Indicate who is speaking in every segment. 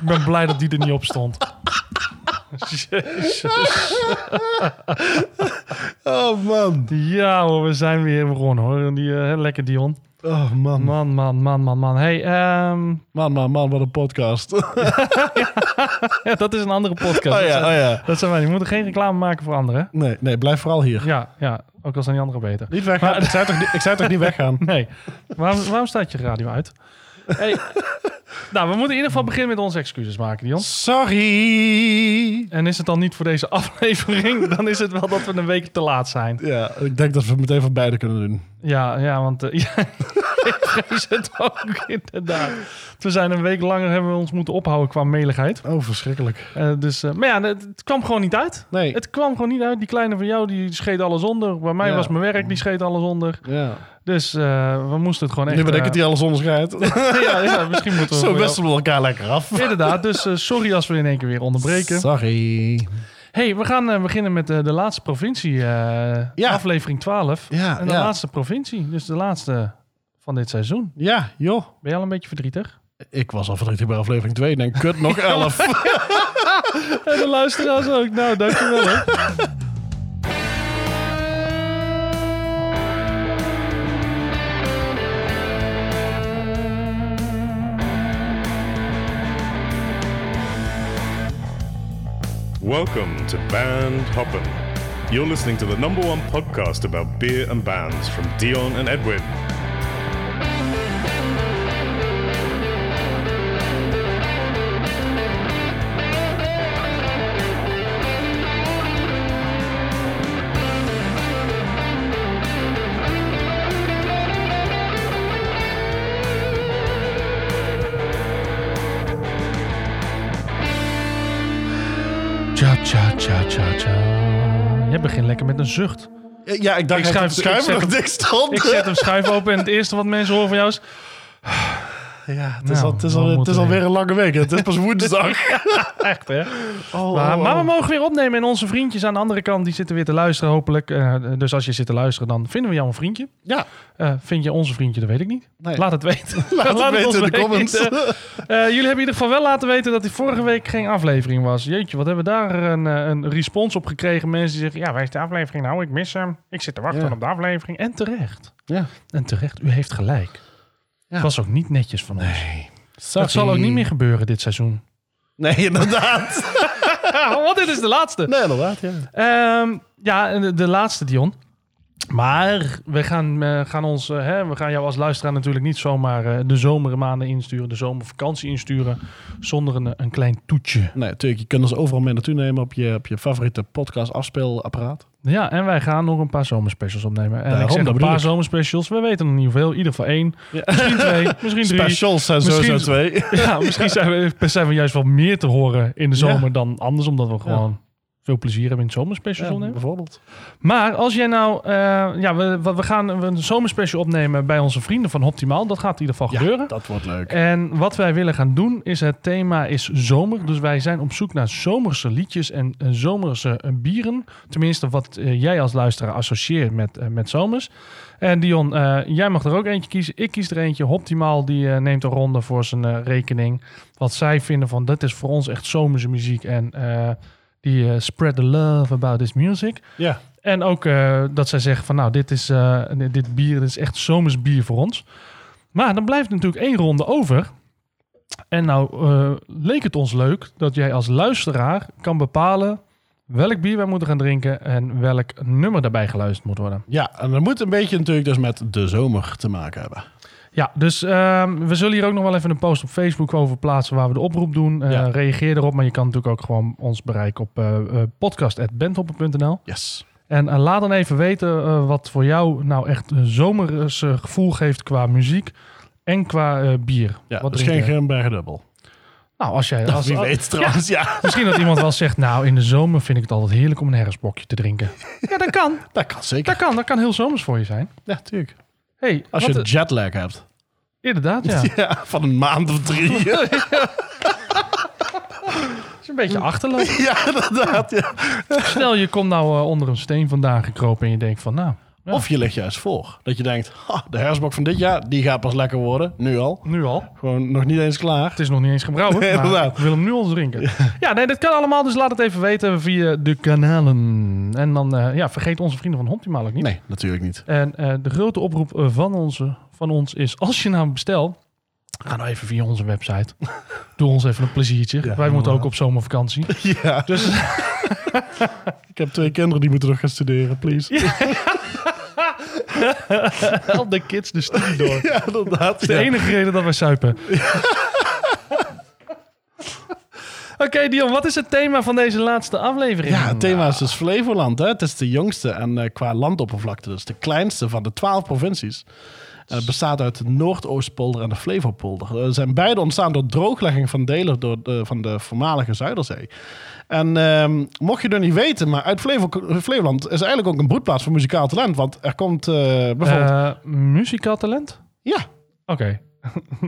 Speaker 1: Ik ben blij dat die er niet op stond. Jezus.
Speaker 2: Oh man.
Speaker 1: Ja hoor, we zijn weer begonnen hoor. Die, eh, lekker Dion.
Speaker 2: Oh man.
Speaker 1: Man, man, man, man, man. Hey, ehm,
Speaker 2: Man, man, man, wat een podcast.
Speaker 1: ja, dat is een andere podcast.
Speaker 2: Oh ja,
Speaker 1: dat, zijn,
Speaker 2: oh ja.
Speaker 1: dat zijn wij. Die moeten geen reclame maken voor anderen.
Speaker 2: Nee, nee, blijf vooral hier.
Speaker 1: Ja, ja. Ook al zijn die anderen beter.
Speaker 2: Niet weggaan.
Speaker 1: Maar-
Speaker 2: ik, zei toch, niet- ik zei toch niet weggaan?
Speaker 1: Nee. Waarom, waarom staat je radio uit? Hey. nou, we moeten in ieder geval beginnen met onze excuses maken, Dion.
Speaker 2: Sorry.
Speaker 1: En is het dan niet voor deze aflevering, dan is het wel dat we een week te laat zijn.
Speaker 2: Ja, ik denk dat we het meteen voor beide kunnen doen.
Speaker 1: Ja, ja want eh, ja, ik vrees het ook inderdaad. We zijn een week langer hebben we ons moeten ophouden qua meligheid.
Speaker 2: Oh, verschrikkelijk.
Speaker 1: Eh, dus, eh, maar ja, het, het kwam gewoon niet uit.
Speaker 2: Nee.
Speaker 1: Het kwam gewoon niet uit. Die kleine van jou, die scheet alles onder. Bij mij
Speaker 2: Ja.
Speaker 1: was mijn werk, die scheet alles onder.
Speaker 2: Ja.
Speaker 1: Dus we moesten het gewoon echt...
Speaker 2: Nu ben ik het die alles onderscheidt.
Speaker 1: ja, ja, misschien moeten we...
Speaker 2: Zo
Speaker 1: wel-
Speaker 2: wisselen we elkaar lekker af.
Speaker 1: Inderdaad, dus eh, sorry als we in één keer weer onderbreken.
Speaker 2: Sorry.
Speaker 1: hey, we gaan eh, beginnen met eh, de laatste provincie. eh,
Speaker 2: Ja.
Speaker 1: Aflevering 12.
Speaker 2: Ja,
Speaker 1: en de
Speaker 2: ja.
Speaker 1: laatste provincie. Dus de laatste van dit seizoen.
Speaker 2: Ja, joh.
Speaker 1: Ben je al een beetje verdrietig?
Speaker 2: Ik was al verdrietig bij aflevering 2. Ik denk, kut, nog 11.
Speaker 1: En de luisteraars ook. Nou, dankjewel hè.
Speaker 3: Welcome to Band Hoppin'. You're listening to the number one podcast about beer and bands from Dion and Edwin.
Speaker 1: Tja, tja, tja. Jij begint lekker met een zucht.
Speaker 2: Ja, ik dacht
Speaker 1: Ik schuif-
Speaker 2: schuif,
Speaker 1: ik zet hem-. Ik zet hem schuif open en het eerste wat mensen horen van jou is...
Speaker 2: Ja, het is,
Speaker 1: Nou,
Speaker 2: al, het is, al, het is alweer een lange week. Het is pas woensdag.
Speaker 1: Echt hè?
Speaker 2: Oh,
Speaker 1: Maar,
Speaker 2: oh,
Speaker 1: maar we
Speaker 2: oh.
Speaker 1: mogen weer opnemen en onze vriendjes aan de andere kant die zitten weer te luisteren hopelijk. Eh, dus als je zit te luisteren dan vinden we jou een vriendje.
Speaker 2: Ja,
Speaker 1: Eh, vind je onze vriendje, dat weet ik niet.
Speaker 2: Nee.
Speaker 1: Laat het weten.
Speaker 2: laat het weten in de comments.
Speaker 1: Eh, jullie hebben in ieder geval wel laten weten dat die vorige week geen aflevering was. Jeetje, wat hebben we daar een, een respons op gekregen? Mensen die zeggen, ja, waar is de aflevering nou? Ik mis hem. Ik zit te wachten
Speaker 2: Ja.
Speaker 1: op de aflevering. En terecht.
Speaker 2: Ja.
Speaker 1: En terecht, u heeft gelijk. Het was ook niet netjes van ons.
Speaker 2: Nee.
Speaker 1: Dat zal ook niet meer gebeuren dit seizoen.
Speaker 2: Nee, inderdaad.
Speaker 1: Want dit is de laatste.
Speaker 2: nee, inderdaad, ja.
Speaker 1: Ehm, ja, en de, de laatste, Dion. Maar we gaan, eh, gaan ons, eh, hè, we gaan jou als luisteraar natuurlijk niet zomaar eh, de zomermaanden insturen, de zomervakantie insturen, zonder een, een klein toetje.
Speaker 2: Nee, natuurlijk. Je kunt ons overal mee naartoe nemen op je, op je favoriete podcast afspeelapparaat.
Speaker 1: Ja, en wij gaan nog een paar zomerspecials opnemen. En
Speaker 2: Daarom,
Speaker 1: ik zeg een paar
Speaker 2: ik.
Speaker 1: zomerspecials, we weten nog niet hoeveel, in ieder geval één, misschien twee, misschien drie.
Speaker 2: Specials zijn
Speaker 1: Misschien-
Speaker 2: sowieso twee.
Speaker 1: Ja, misschien zijn we, zijn we juist wel meer te horen in de zomer dan anders, omdat we gewoon veel plezier hebben in het zomerspecials
Speaker 2: Ja,
Speaker 1: opnemen.
Speaker 2: bijvoorbeeld.
Speaker 1: Maar als jij nou... eh, ja, we, we gaan een zomerspecial opnemen bij onze vrienden van Optimaal. Dat gaat in ieder geval gebeuren.
Speaker 2: dat wordt leuk.
Speaker 1: En wat wij willen gaan doen is het thema is zomer. Dus wij zijn op zoek naar zomerse liedjes en eh, zomerse eh, bieren. Tenminste, wat eh, jij als luisteraar associeert met, met zomers. En Dion, jij mag er ook eentje kiezen. Ik kies er eentje. Optimaal die neemt een ronde voor zijn rekening. Wat zij vinden van, dat is voor ons echt zomerse muziek. En die eh, spread the love about this music.
Speaker 2: Ja.
Speaker 1: En ook eh, dat zij zeggen van nou, dit is eh, dit bier dit is echt zomers bier voor ons. Maar dan blijft natuurlijk één ronde over. En nou leek het ons leuk dat jij als luisteraar kan bepalen welk bier wij moeten gaan drinken en welk nummer daarbij geluisterd moet worden.
Speaker 2: Ja, en dat moet een beetje natuurlijk dus met de zomer te maken hebben.
Speaker 1: Ja, dus ehm, we zullen hier ook nog wel even een post op Facebook over plaatsen waar we de oproep doen. Eh,
Speaker 2: Ja.
Speaker 1: Reageer erop, maar je kan natuurlijk ook gewoon ons bereiken op uh.
Speaker 2: Yes.
Speaker 1: En laat dan even weten wat voor jou nou echt een zomers eh, gevoel geeft qua muziek en qua bier.
Speaker 2: Ja,
Speaker 1: wat
Speaker 2: dus geen? Grimbergen dubbel.
Speaker 1: Nou, als jij... Als,
Speaker 2: Wie
Speaker 1: als-
Speaker 2: weet trouwens, ja.
Speaker 1: Misschien dat iemand wel zegt, nou, in de zomer vind ik het altijd heerlijk om een herfstblokje te drinken. Ja, dat kan.
Speaker 2: Dat kan zeker.
Speaker 1: Dat kan. Dat kan heel zomers voor je zijn.
Speaker 2: Ja, tuurlijk.
Speaker 1: Hey,
Speaker 2: Als je
Speaker 1: een-
Speaker 2: jetlag hebt.
Speaker 1: Inderdaad, ja.
Speaker 2: Ja, van een maand of drie.
Speaker 1: Als je een beetje achterloopt.
Speaker 2: ja, inderdaad. Ja.
Speaker 1: Stel, je komt nou eh, onder een steen vandaan gekropen en je denkt van, nou, Ja.
Speaker 2: Of je ligt juist voor. Dat je denkt, ha, de herfstbok van dit jaar, die gaat pas lekker worden. Nu al.
Speaker 1: Nu al.
Speaker 2: Gewoon nog niet eens klaar.
Speaker 1: Het is nog niet eens gebrouwen,
Speaker 2: Nee, inderdaad.
Speaker 1: ik wil hem nu al drinken. Ja, nee, dat kan allemaal, dus laat het even weten via de kanalen. En dan, eh, ja, vergeet onze vrienden van Optimaal ook niet.
Speaker 2: Nee, natuurlijk niet.
Speaker 1: En eh, de grote oproep eh, van, onze, van ons is, als je nou bestel, ga nou even via onze website. Doe ons even een pleziertje.
Speaker 2: Ja,
Speaker 1: Wij moeten ook op zomervakantie.
Speaker 2: Ja,
Speaker 1: Dus
Speaker 2: ik heb twee kinderen die moeten nog gaan studeren, please. Ja,
Speaker 1: help de kids de studie door. Dat
Speaker 2: inderdaad.
Speaker 1: is de
Speaker 2: Ja.
Speaker 1: enige reden dat wij suipen. Oké, Dion, wat is het thema van deze laatste aflevering?
Speaker 2: Ja, het thema is dus Flevoland. Hè? Het is de jongste en eh, qua landoppervlakte dus de kleinste van de twaalf provincies. En het bestaat uit de Noordoostpolder en de Flevopolder. Er zijn beide ontstaan door drooglegging van delen door de, van de voormalige Zuiderzee. En ehm, mocht je het niet weten, maar uit Flevo, Flevoland is eigenlijk ook een broedplaats voor muzikaal talent. Want er komt eh, bijvoorbeeld...
Speaker 1: Eh, muzikaal talent?
Speaker 2: ja,
Speaker 1: Oké.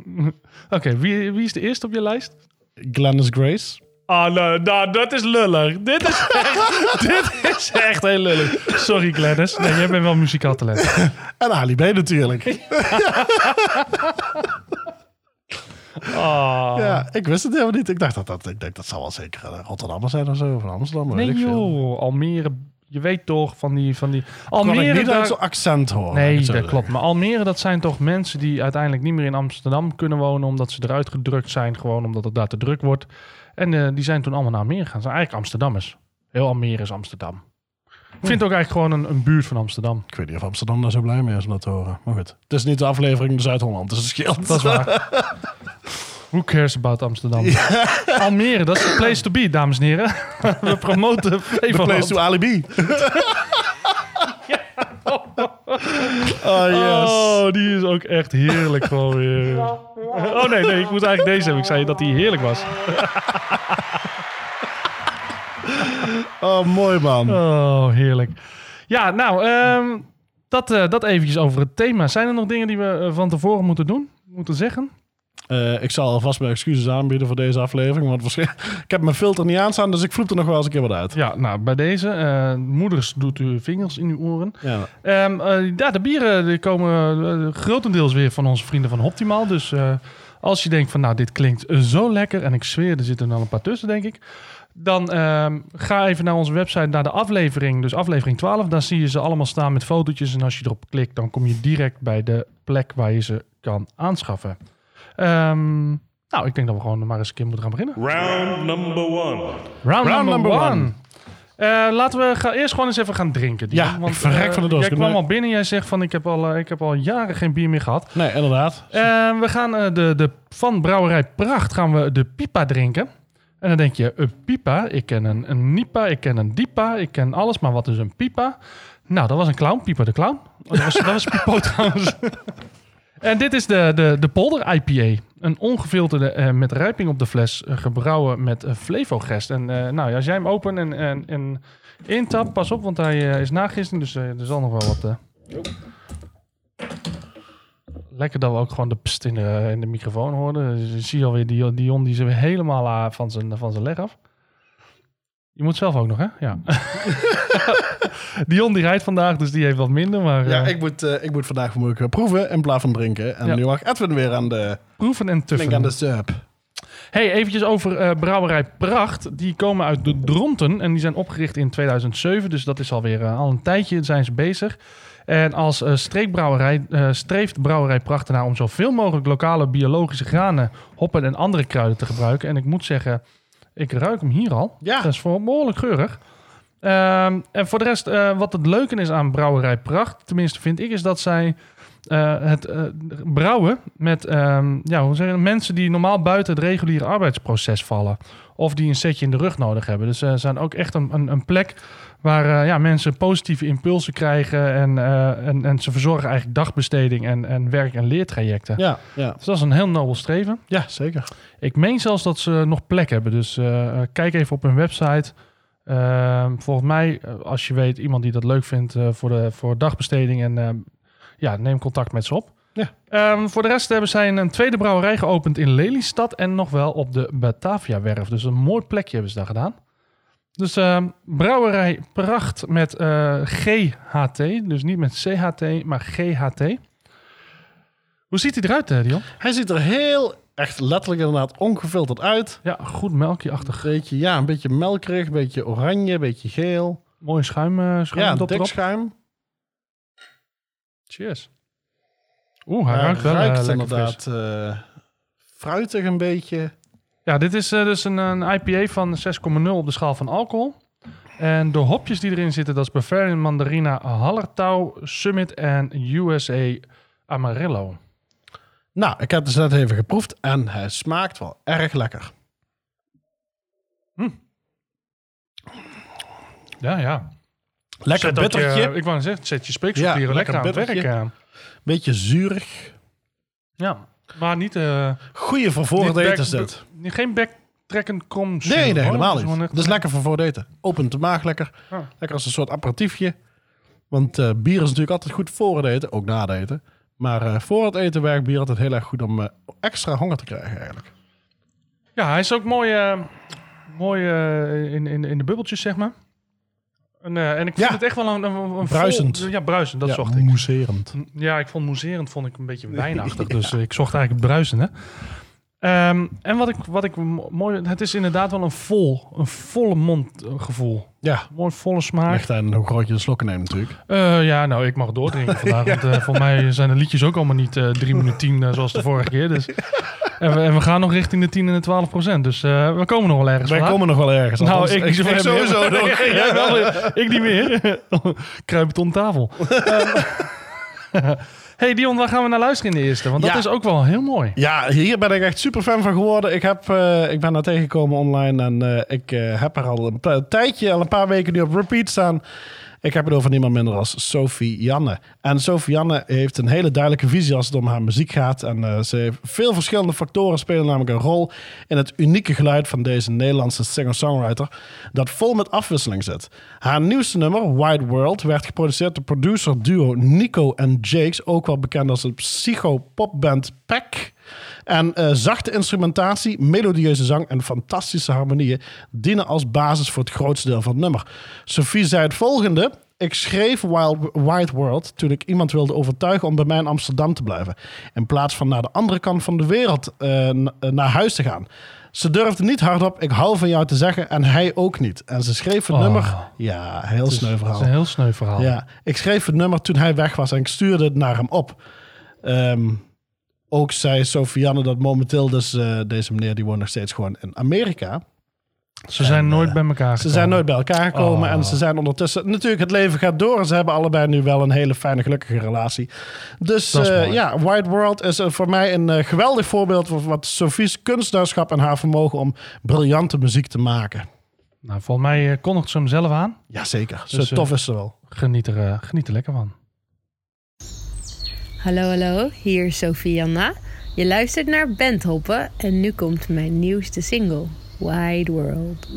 Speaker 1: Oké, wie, wie is de eerste op je lijst?
Speaker 2: Glennis Grace.
Speaker 1: Ah, nou, nou, dat is lullig. Dit is echt, dit is echt heel lullig. Sorry, Glennis. Nee, jij bent wel muzikaal talent.
Speaker 2: En Ali B natuurlijk.
Speaker 1: Ah.
Speaker 2: Ja, ik wist het helemaal niet. Ik dacht dat dat, ik denk, dat zal wel zeker eh, Rotterdam zijn of zo. Van Amsterdam. weet
Speaker 1: Nee,
Speaker 2: ik veel.
Speaker 1: joh. Almere, je weet toch van die... Van die
Speaker 2: Kan ik
Speaker 1: Almere,
Speaker 2: niet
Speaker 1: daar-
Speaker 2: uit zo'n accent horen. ik
Speaker 1: Nee, dat
Speaker 2: zeggen.
Speaker 1: klopt. Maar Almere, dat zijn toch mensen die uiteindelijk niet meer in Amsterdam kunnen wonen... omdat ze eruit gedrukt zijn, gewoon omdat het daar te druk wordt. En eh, die zijn toen allemaal naar Almere gegaan. Ze zijn eigenlijk Amsterdammers. Heel Almere is Amsterdam. Ik vind het ook eigenlijk gewoon een, een buurt van Amsterdam.
Speaker 2: Ik weet niet of Amsterdam daar zo blij mee is om dat te horen. Maar goed, het is niet de aflevering Zuid-Holland, dus het scheelt.
Speaker 1: Dat is waar. Who cares about Amsterdam? Almere, dat is de place to be, dames en heren. We promoten
Speaker 2: The
Speaker 1: Flevoland.
Speaker 2: place to alibi. oh yes.
Speaker 1: Oh, die is ook echt heerlijk gewoon weer. Oh nee, nee, ik moet eigenlijk deze hebben. Ik zei dat die heerlijk was.
Speaker 2: Oh, mooi man.
Speaker 1: Oh, heerlijk. Ja, nou, ehm, dat, eh, dat eventjes over het thema. Zijn er nog dingen die we eh, van tevoren moeten doen? Moeten zeggen?
Speaker 2: Eh, ik zal alvast mijn excuses aanbieden voor deze aflevering. Want waarschijnlijk- ik heb mijn filter niet aanstaan, dus ik vloep er nog wel eens een keer wat uit.
Speaker 1: Ja, nou, bij deze. moeders doet uw vingers in uw oren.
Speaker 2: Ja.
Speaker 1: Ehm, eh, ja, de bieren die komen grotendeels weer van onze vrienden van Optimaal. Dus als je denkt van nou, dit klinkt zo lekker... en ik zweer, er zitten er een paar tussen, denk ik... dan ehm, ga even naar onze website, naar de aflevering. Dus aflevering 12, daar zie je ze allemaal staan met fotootjes. En als je erop klikt, dan kom je direct bij de plek waar je ze kan aanschaffen. Ehm, nou, ik denk dat we gewoon maar eens een keer moeten gaan beginnen.
Speaker 3: Round number one.
Speaker 1: Round, number,
Speaker 2: number
Speaker 1: one.
Speaker 2: one.
Speaker 1: Eh, laten we ga, eerst gewoon eens even gaan drinken. Dion.
Speaker 2: Ja, ik verrek
Speaker 1: eh,
Speaker 2: van de dorst.
Speaker 1: Jij kwam al binnen, jij zegt van ik heb al, eh, ik heb al jaren geen bier meer gehad.
Speaker 2: Nee, inderdaad.
Speaker 1: Eh, we gaan eh, de, de, van Brouwerij Pracht gaan we de Pipa drinken. En dan denk je, een Pipa, ik ken een, een Nipa, ik ken een Dipa, ik ken alles, maar wat is een Pipa? Nou, dat was een clown, Pipa de clown. Oh, dat was, dat was trouwens. En dit is de, de, de Polder IPA. Een ongefilterde eh, met rijping op de fles, eh, gebrouwen met uh, Flevogest. En eh, nou, ja, als jij hem open en, en, en intapt, pas op, want hij eh, is nagisting, dus eh, er zal nog wel wat... eh. Lekker dat we ook gewoon de pst in de, in de microfoon hoorden. Dus je ziet alweer die Dion die ze weer helemaal ah, van zijn, van zijn leg af. Je moet zelf ook nog, hè? Ja. Dion die rijdt vandaag, dus die heeft wat minder. Maar
Speaker 2: Ja,
Speaker 1: eh,
Speaker 2: ik moet, eh, ik moet vandaag eh, proeven in plaats van drinken. En
Speaker 1: Ja.
Speaker 2: nu mag Edwin weer aan de,
Speaker 1: proeven en
Speaker 2: flink aan
Speaker 1: tuffen.
Speaker 2: de.
Speaker 1: Hey, eventjes over eh, Brouwerij Pracht. Die komen uit de Dronten en die zijn opgericht in 2007. Dus dat is alweer eh, al een tijdje zijn ze bezig. En als eh, streekbrouwerij eh, streeft Brouwerij Pracht ernaar om zoveel mogelijk lokale biologische granen, hoppen en andere kruiden te gebruiken. En ik moet zeggen, ik ruik hem hier al.
Speaker 2: Ja.
Speaker 1: Dat is voor behoorlijk geurig. Ehm, en voor de rest, eh, wat het leuke is aan Brouwerij Pracht, tenminste vind ik, is dat zij eh, het eh, brouwen met ehm, ja, hoe zeg je, mensen die normaal buiten het reguliere arbeidsproces vallen. Of die een setje in de rug nodig hebben. Dus ze zijn ook echt een, een, een plek waar eh, ja, mensen positieve impulsen krijgen. En, eh, en, en ze verzorgen eigenlijk dagbesteding en, en werk- en leertrajecten.
Speaker 2: Ja, ja.
Speaker 1: Dus dat is een heel nobel streven.
Speaker 2: ja, zeker.
Speaker 1: Ik meen zelfs dat ze nog plek hebben. Dus eh, eh, kijk even op hun website. Ehm, volgens mij, eh, als je weet iemand die dat leuk vindt eh, voor, de, voor dagbesteding. En ehm, ja, neem contact met ze op.
Speaker 2: Ja.
Speaker 1: Ehm, voor de rest hebben zij een, tweede brouwerij geopend in Lelystad. En nog wel op de Batavia-werf. Dus een mooi plekje hebben ze daar gedaan. Dus eh, brouwerij Pracht met eh, GHT. Dus niet met CHT, maar GHT. Hoe ziet hij eruit, eh, Dion?
Speaker 2: Hij ziet er heel, echt letterlijk inderdaad, ongefilterd uit.
Speaker 1: Ja, goed melkje-achtig.
Speaker 2: Beetje, ja, een beetje melkerig, een beetje oranje, een beetje geel.
Speaker 1: Mooi schuim, eh schuim
Speaker 2: Ja, dik
Speaker 1: erop.
Speaker 2: schuim.
Speaker 1: Cheers. Oeh, hij
Speaker 2: Hij
Speaker 1: ruikt wel
Speaker 2: ruikt
Speaker 1: eh,
Speaker 2: inderdaad eh, fruitig een beetje.
Speaker 1: Ja, dit is eh, dus een, een IPA van 6,0 op de schaal van alcohol. En de hopjes die erin zitten, dat is Bavarian Mandarina, Hallertau, Summit en USA Amarillo.
Speaker 2: Nou, ik heb het dus net even geproefd en hij smaakt wel erg lekker.
Speaker 1: Ja, ja.
Speaker 2: Lekker
Speaker 1: Zet ook je-
Speaker 2: bittertje,
Speaker 1: ik wou zeggen, zet je speekselklieren
Speaker 2: Ja,
Speaker 1: lekker,
Speaker 2: lekker
Speaker 1: aan het werk. eh.
Speaker 2: beetje zuurig.
Speaker 1: Ja, maar niet... eh
Speaker 2: Goeie voor voor het
Speaker 1: niet
Speaker 2: eten
Speaker 1: back-
Speaker 2: is dit.
Speaker 1: Geen backtrekken krom. zuur,
Speaker 2: Nee, nee, helemaal niet. Dat is lekker voor voor het eten. Opent de maag lekker.
Speaker 1: Ah.
Speaker 2: Lekker als een soort aperitiefje. Want eh, bier is natuurlijk altijd goed voor het eten, ook na het eten. Maar eh, voor het eten werkt bier altijd heel erg goed om extra honger te krijgen eigenlijk.
Speaker 1: Ja, hij is ook mooi, mooi in, in, in de bubbeltjes, zeg maar. En, eh, en ik vond
Speaker 2: Ja.
Speaker 1: het echt wel een, een, een vol-
Speaker 2: Bruisend.
Speaker 1: ja, bruisend, dat
Speaker 2: ja,
Speaker 1: zocht ik.
Speaker 2: mousserend.
Speaker 1: Ja, ik vond mousserend vond ik een beetje wijnachtig. dus ik zocht eigenlijk bruisende. Ehm, en wat ik, wat ik mo- mooi... Het is inderdaad wel een vol, een volle mond eh, gevoel.
Speaker 2: Ja,
Speaker 1: Mooi volle smaak.
Speaker 2: ligt aan hoe groot je de slokken neemt natuurlijk.
Speaker 1: Eh, ja, nou, ik mag doordrinken vandaag. Want voor mij zijn de liedjes ook allemaal niet eh 3 minuten 10 eh, zoals de vorige keer. Dus. En, we, en we gaan nog richting de 10 en de 12 procent. Dus eh, we komen nog wel ergens
Speaker 2: Wij komen nog wel ergens.
Speaker 1: Nou,
Speaker 2: althans,
Speaker 1: ik,
Speaker 2: ik, sowieso nog.
Speaker 1: Jij wel, ik niet meer. Kruipend om tafel. Ehm, hey Dion, waar gaan we naar luisteren in de eerste? Want dat
Speaker 2: Ja.
Speaker 1: is ook wel heel mooi.
Speaker 2: Ja, hier ben ik echt super fan van geworden. Ik, heb, eh, ik ben daar tegengekomen online en eh, ik eh, heb er al een tijdje, al een paar weken nu op repeat staan. Ik heb het over niemand minder als Sophie Janne. En Sophie Janne heeft een hele duidelijke visie als het om haar muziek gaat. En eh, ze heeft veel verschillende factoren spelen namelijk een rol in het unieke geluid van deze Nederlandse singer-songwriter. Dat vol met afwisseling zit. Haar nieuwste nummer, Wide World, werd geproduceerd door producer duo Nico en Jakes. Ook wel bekend als het psycho-popband Pack. En eh, zachte instrumentatie, melodieuze zang en fantastische harmonieën dienen als basis voor het grootste deel van het nummer. Sophie zei het volgende. Ik schreef Wild, Wide World toen ik iemand wilde overtuigen om bij mij in Amsterdam te blijven. In plaats van naar de andere kant van de wereld eh, eh, naar huis te gaan. Ze durfde niet hardop ik hou van jou te zeggen en hij ook niet. En ze schreef het
Speaker 1: Oh.
Speaker 2: nummer... Ja, heel sneu
Speaker 1: Dat
Speaker 2: verhaal.
Speaker 1: is een heel sneu verhaal.
Speaker 2: Ja, ik schreef het nummer toen hij weg was en ik stuurde het naar hem op. Ehm, ook zei Sofianne dat momenteel dus eh, deze meneer die woont nog steeds gewoon in Amerika.
Speaker 1: Ze zijn
Speaker 2: En,
Speaker 1: nooit
Speaker 2: eh,
Speaker 1: bij elkaar
Speaker 2: Ze
Speaker 1: gekomen.
Speaker 2: zijn nooit bij elkaar gekomen
Speaker 1: Oh.
Speaker 2: en ze zijn ondertussen... Natuurlijk, het leven gaat door en ze hebben allebei nu wel een hele fijne, gelukkige relatie. Dus eh, ja, Wide World is eh, voor mij een eh, geweldig voorbeeld van wat Sophie's kunstenaarschap en haar vermogen om briljante muziek te maken.
Speaker 1: Nou, volgens mij eh, kondigt ze hem zelf aan.
Speaker 2: Jazeker, zo
Speaker 1: Dus, eh,
Speaker 2: tof is ze wel.
Speaker 1: Geniet er, eh, geniet er lekker van.
Speaker 4: Hallo, hallo, hier is Sophie Janna. Je luistert naar Bandhoppen en nu komt mijn nieuwste single, Wide World.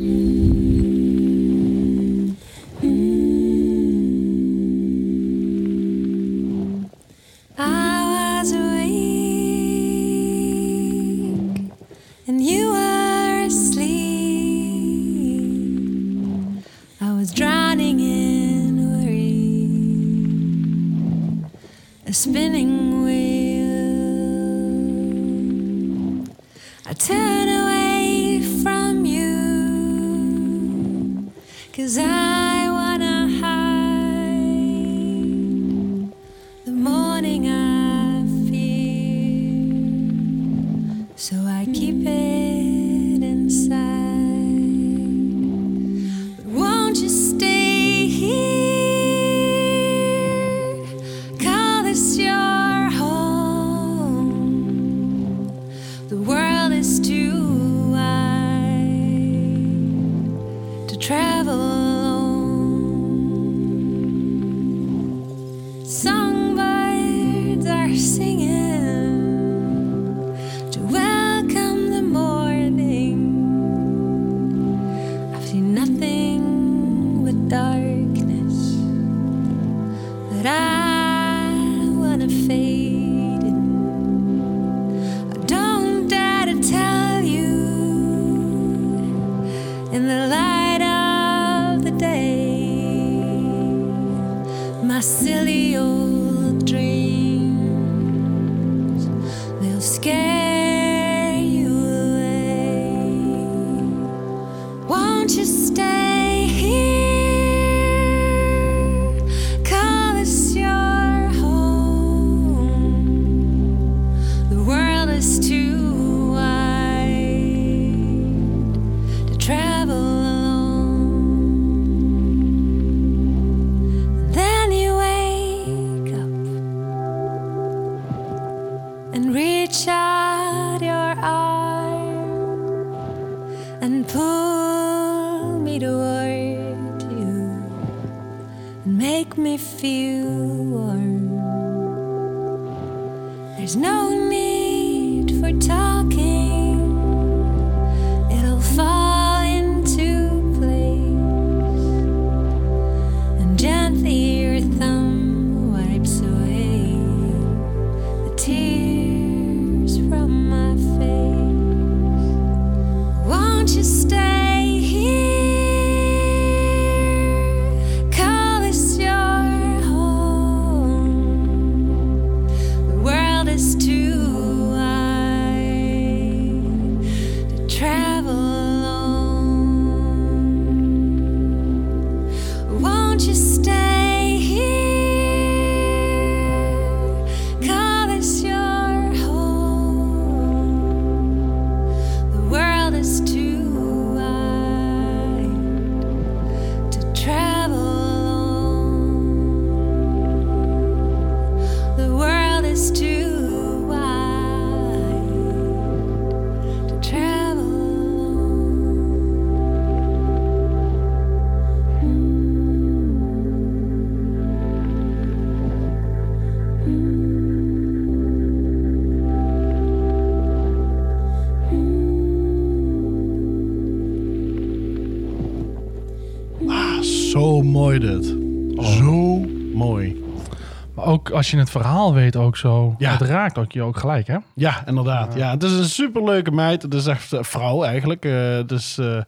Speaker 5: A spinning wheel. I turn away from you, cause I tears from my face. Won't you stay
Speaker 2: zo mooi dit. Zo mooi.
Speaker 1: Maar ook als je het verhaal weet ook zo.
Speaker 2: Ja.
Speaker 1: Het raakt ook je ook gelijk, hè?
Speaker 2: Ja, inderdaad. Ja, het is een superleuke meid. Het is echt een vrouw eigenlijk. Eh, dus, eh,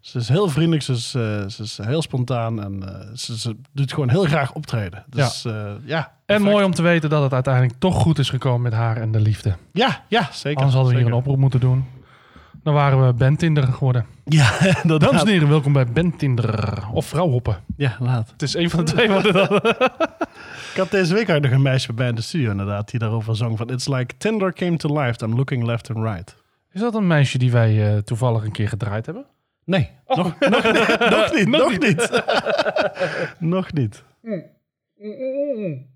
Speaker 2: ze is heel vriendelijk. Ze is, eh, ze is heel spontaan. En eh, ze, ze doet gewoon heel graag optreden. Dus ja, ja
Speaker 1: En mooi om te weten dat het uiteindelijk toch goed is gekomen met haar en de liefde.
Speaker 2: Ja, ja, zeker.
Speaker 1: Anders hadden we hier een oproep moeten doen. Dan waren we Bentinder geworden.
Speaker 2: Ja, inderdaad.
Speaker 1: Dames en heren, welkom bij Bentinder. Of Vrouwhoppen.
Speaker 2: Ja, inderdaad.
Speaker 1: Het is een van de twee wat dan.
Speaker 2: Ik had deze week nog een meisje bij in de studio inderdaad. Die daarover zong van... It's like Tinder came to life. I'm looking left and right.
Speaker 1: Is dat een meisje die wij eh, toevallig een keer gedraaid hebben?
Speaker 2: Nee, nog, nog, niet, nog niet.
Speaker 1: Nog
Speaker 2: Nog
Speaker 1: niet.
Speaker 2: niet. nog niet.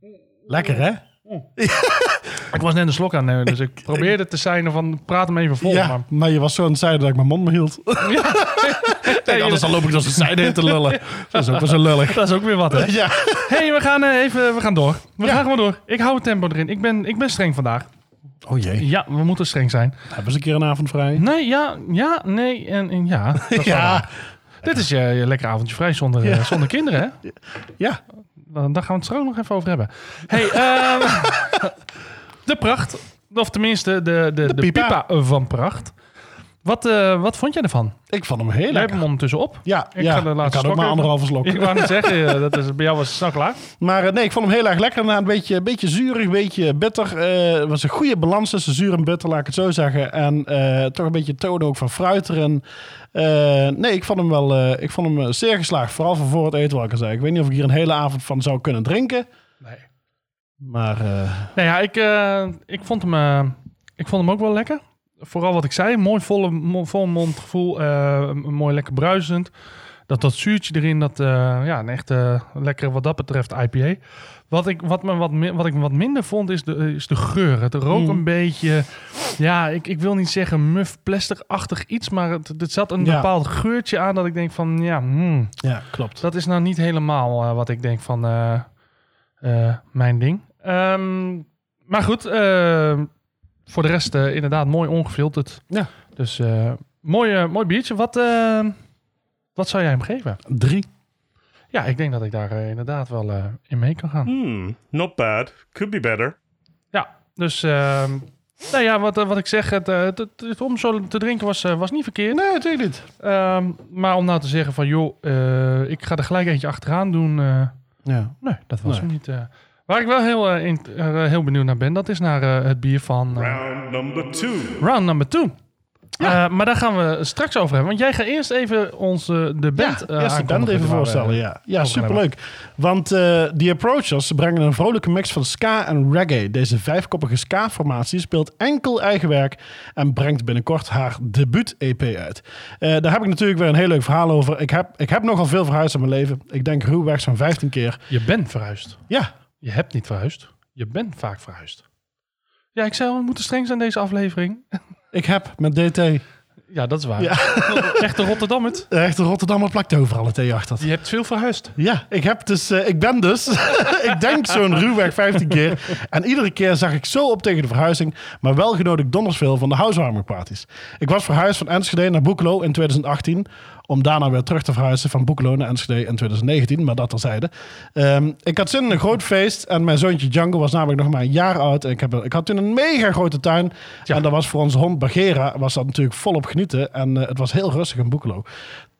Speaker 2: Lekker hè?
Speaker 1: Ik was net een slok aan nemen, dus ik probeerde te zijn van praat hem even vol.
Speaker 2: Ja,
Speaker 1: Maar,
Speaker 2: maar je was zo aan het zeiden dat ik mijn mond me hield. Kijk, anders dan loop ik als een zijde in te lullen. Dat is ook wel zo lullig.
Speaker 1: dat is ook weer wat, hè?
Speaker 2: Ja.
Speaker 1: hey, we gaan eh, even we gaan door. We gaan gewoon door. Ik hou het tempo erin. Ik ben, ik ben streng vandaag.
Speaker 2: Oh jee.
Speaker 1: Ja, we moeten streng zijn.
Speaker 2: Hebben ze een keer een avond vrij?
Speaker 1: Nee, ja, ja, nee en, en ja. Dat
Speaker 2: Ja.
Speaker 1: Dit is je, je lekker avondje vrij zonder, eh,
Speaker 2: Ja.
Speaker 1: zonder kinderen, hè?
Speaker 2: Ja.
Speaker 1: Dan- Daar gaan we het zo nog even over hebben. Hey, ehm, de pracht. Of tenminste, de, de, de,
Speaker 2: pipa.
Speaker 1: pipa. van pracht. Wat, eh, wat vond jij ervan?
Speaker 2: Ik vond hem heel
Speaker 1: Jij hebt
Speaker 2: lekker.
Speaker 1: hem ondertussen op.
Speaker 2: Ja,
Speaker 1: Ik
Speaker 2: ja.
Speaker 1: ga de
Speaker 2: ik had ook maar anderhalve slok.
Speaker 1: Ik wou net zeggen, eh, dat is, bij jou was het snel klaar.
Speaker 2: Maar eh, nee, ik vond hem heel erg lekker. Daarna een beetje, een beetje zuurig, een beetje bitter. Eh, Het was een goede balans tussen zuur en bitter, laat ik het zo zeggen. En eh, toch een beetje toon ook van fruit erin. Eh, nee, ik vond hem wel eh, ik vond hem zeer geslaagd. Vooral voor voor het eten, wat ik al zei. Ik weet niet of ik hier een hele avond van zou kunnen drinken.
Speaker 1: Nee.
Speaker 2: Maar eh,
Speaker 1: Nou ja, ik, eh, ik, vond hem, eh, ik vond hem ook wel lekker. Vooral wat ik zei, mooi volle, mo- vol mondgevoel, eh, mooi lekker bruisend. Dat, dat zuurtje erin, dat eh, ja, een echte lekkere wat dat betreft IPA. Wat ik, wat me wat, wat ik wat minder vond is de, is de geur. Het rook
Speaker 2: Mm.
Speaker 1: een beetje, ja, ik, ik wil niet zeggen muf plasticachtig iets, maar het, het zat een
Speaker 2: Ja.
Speaker 1: bepaald geurtje aan dat ik denk van, ja, hmm,
Speaker 2: ja, klopt.
Speaker 1: dat is nou niet helemaal eh, wat ik denk van eh, eh, mijn ding. Ehm, maar goed, eh, voor de rest eh, inderdaad mooi ongefilterd.
Speaker 2: Ja.
Speaker 1: Dus eh, mooi, eh, mooi biertje. Wat, eh, wat zou jij hem geven?
Speaker 2: Drie.
Speaker 1: Ja, ik denk dat ik daar inderdaad wel eh, in mee kan gaan.
Speaker 3: Hmm, not bad. Could be better.
Speaker 1: Ja, dus ehm, nou ja, wat, wat ik zeg, het, het, het- het om zo te drinken was, was niet verkeerd.
Speaker 2: Nee, natuurlijk niet.
Speaker 1: Ehm, maar om nou te zeggen van, joh, eh, ik ga er gelijk eentje achteraan doen... eh,
Speaker 2: Ja.
Speaker 1: Nee, dat was
Speaker 2: Nee.
Speaker 1: hem niet. eh. Waar ik wel heel, eh, in- eh, heel benieuwd naar ben, dat is naar eh, het bier van eh,
Speaker 3: Round number two.
Speaker 1: round number two. Eh, maar daar gaan we straks over hebben. Want jij gaat eerst even onze de band
Speaker 2: Ja,
Speaker 1: eh,
Speaker 2: eerst de band even voorstellen. Ja, ja superleuk. Want eh The Approachers ze brengen een vrolijke mix van ska en reggae. Deze vijfkoppige ska-formatie speelt enkel eigen werk en brengt binnenkort haar debuut-EP uit. Eh, daar heb ik natuurlijk weer een heel leuk verhaal over. Ik heb, ik heb nogal veel verhuisd in mijn leven. Ik denk ruwweg zo'n 15 keer.
Speaker 1: Je bent verhuisd.
Speaker 2: Ja,
Speaker 1: Je hebt niet verhuisd. Je bent vaak verhuisd. Ja, ik zei we moeten streng zijn deze aflevering.
Speaker 2: ik heb met DT
Speaker 1: Ja, dat is waar.
Speaker 2: Ja.
Speaker 1: Echte Rotterdammer.
Speaker 2: De echte Rotterdammer plakt overal het thee achter.
Speaker 1: Je hebt veel verhuisd.
Speaker 2: Ja, ik, heb dus, eh, ik ben dus, ik denk zo'n ruwweg 15 keer. En iedere keer zag ik zo op tegen de verhuizing, maar wel genodigd donders veel van de housewarming parties. Ik was verhuisd van Enschede naar Boekelo in 2018, om daarna weer terug te verhuizen van Boekelo naar Enschede in 2019, maar dat terzijde. Ehm ik had zin in een groot feest en mijn zoontje Django was namelijk nog maar een jaar oud. En ik, heb, ik had toen een mega grote tuin
Speaker 1: Ja.
Speaker 2: en dat was voor onze hond Bagheera, was dat natuurlijk volop genieten. En eh, het was heel rustig in Boekelo.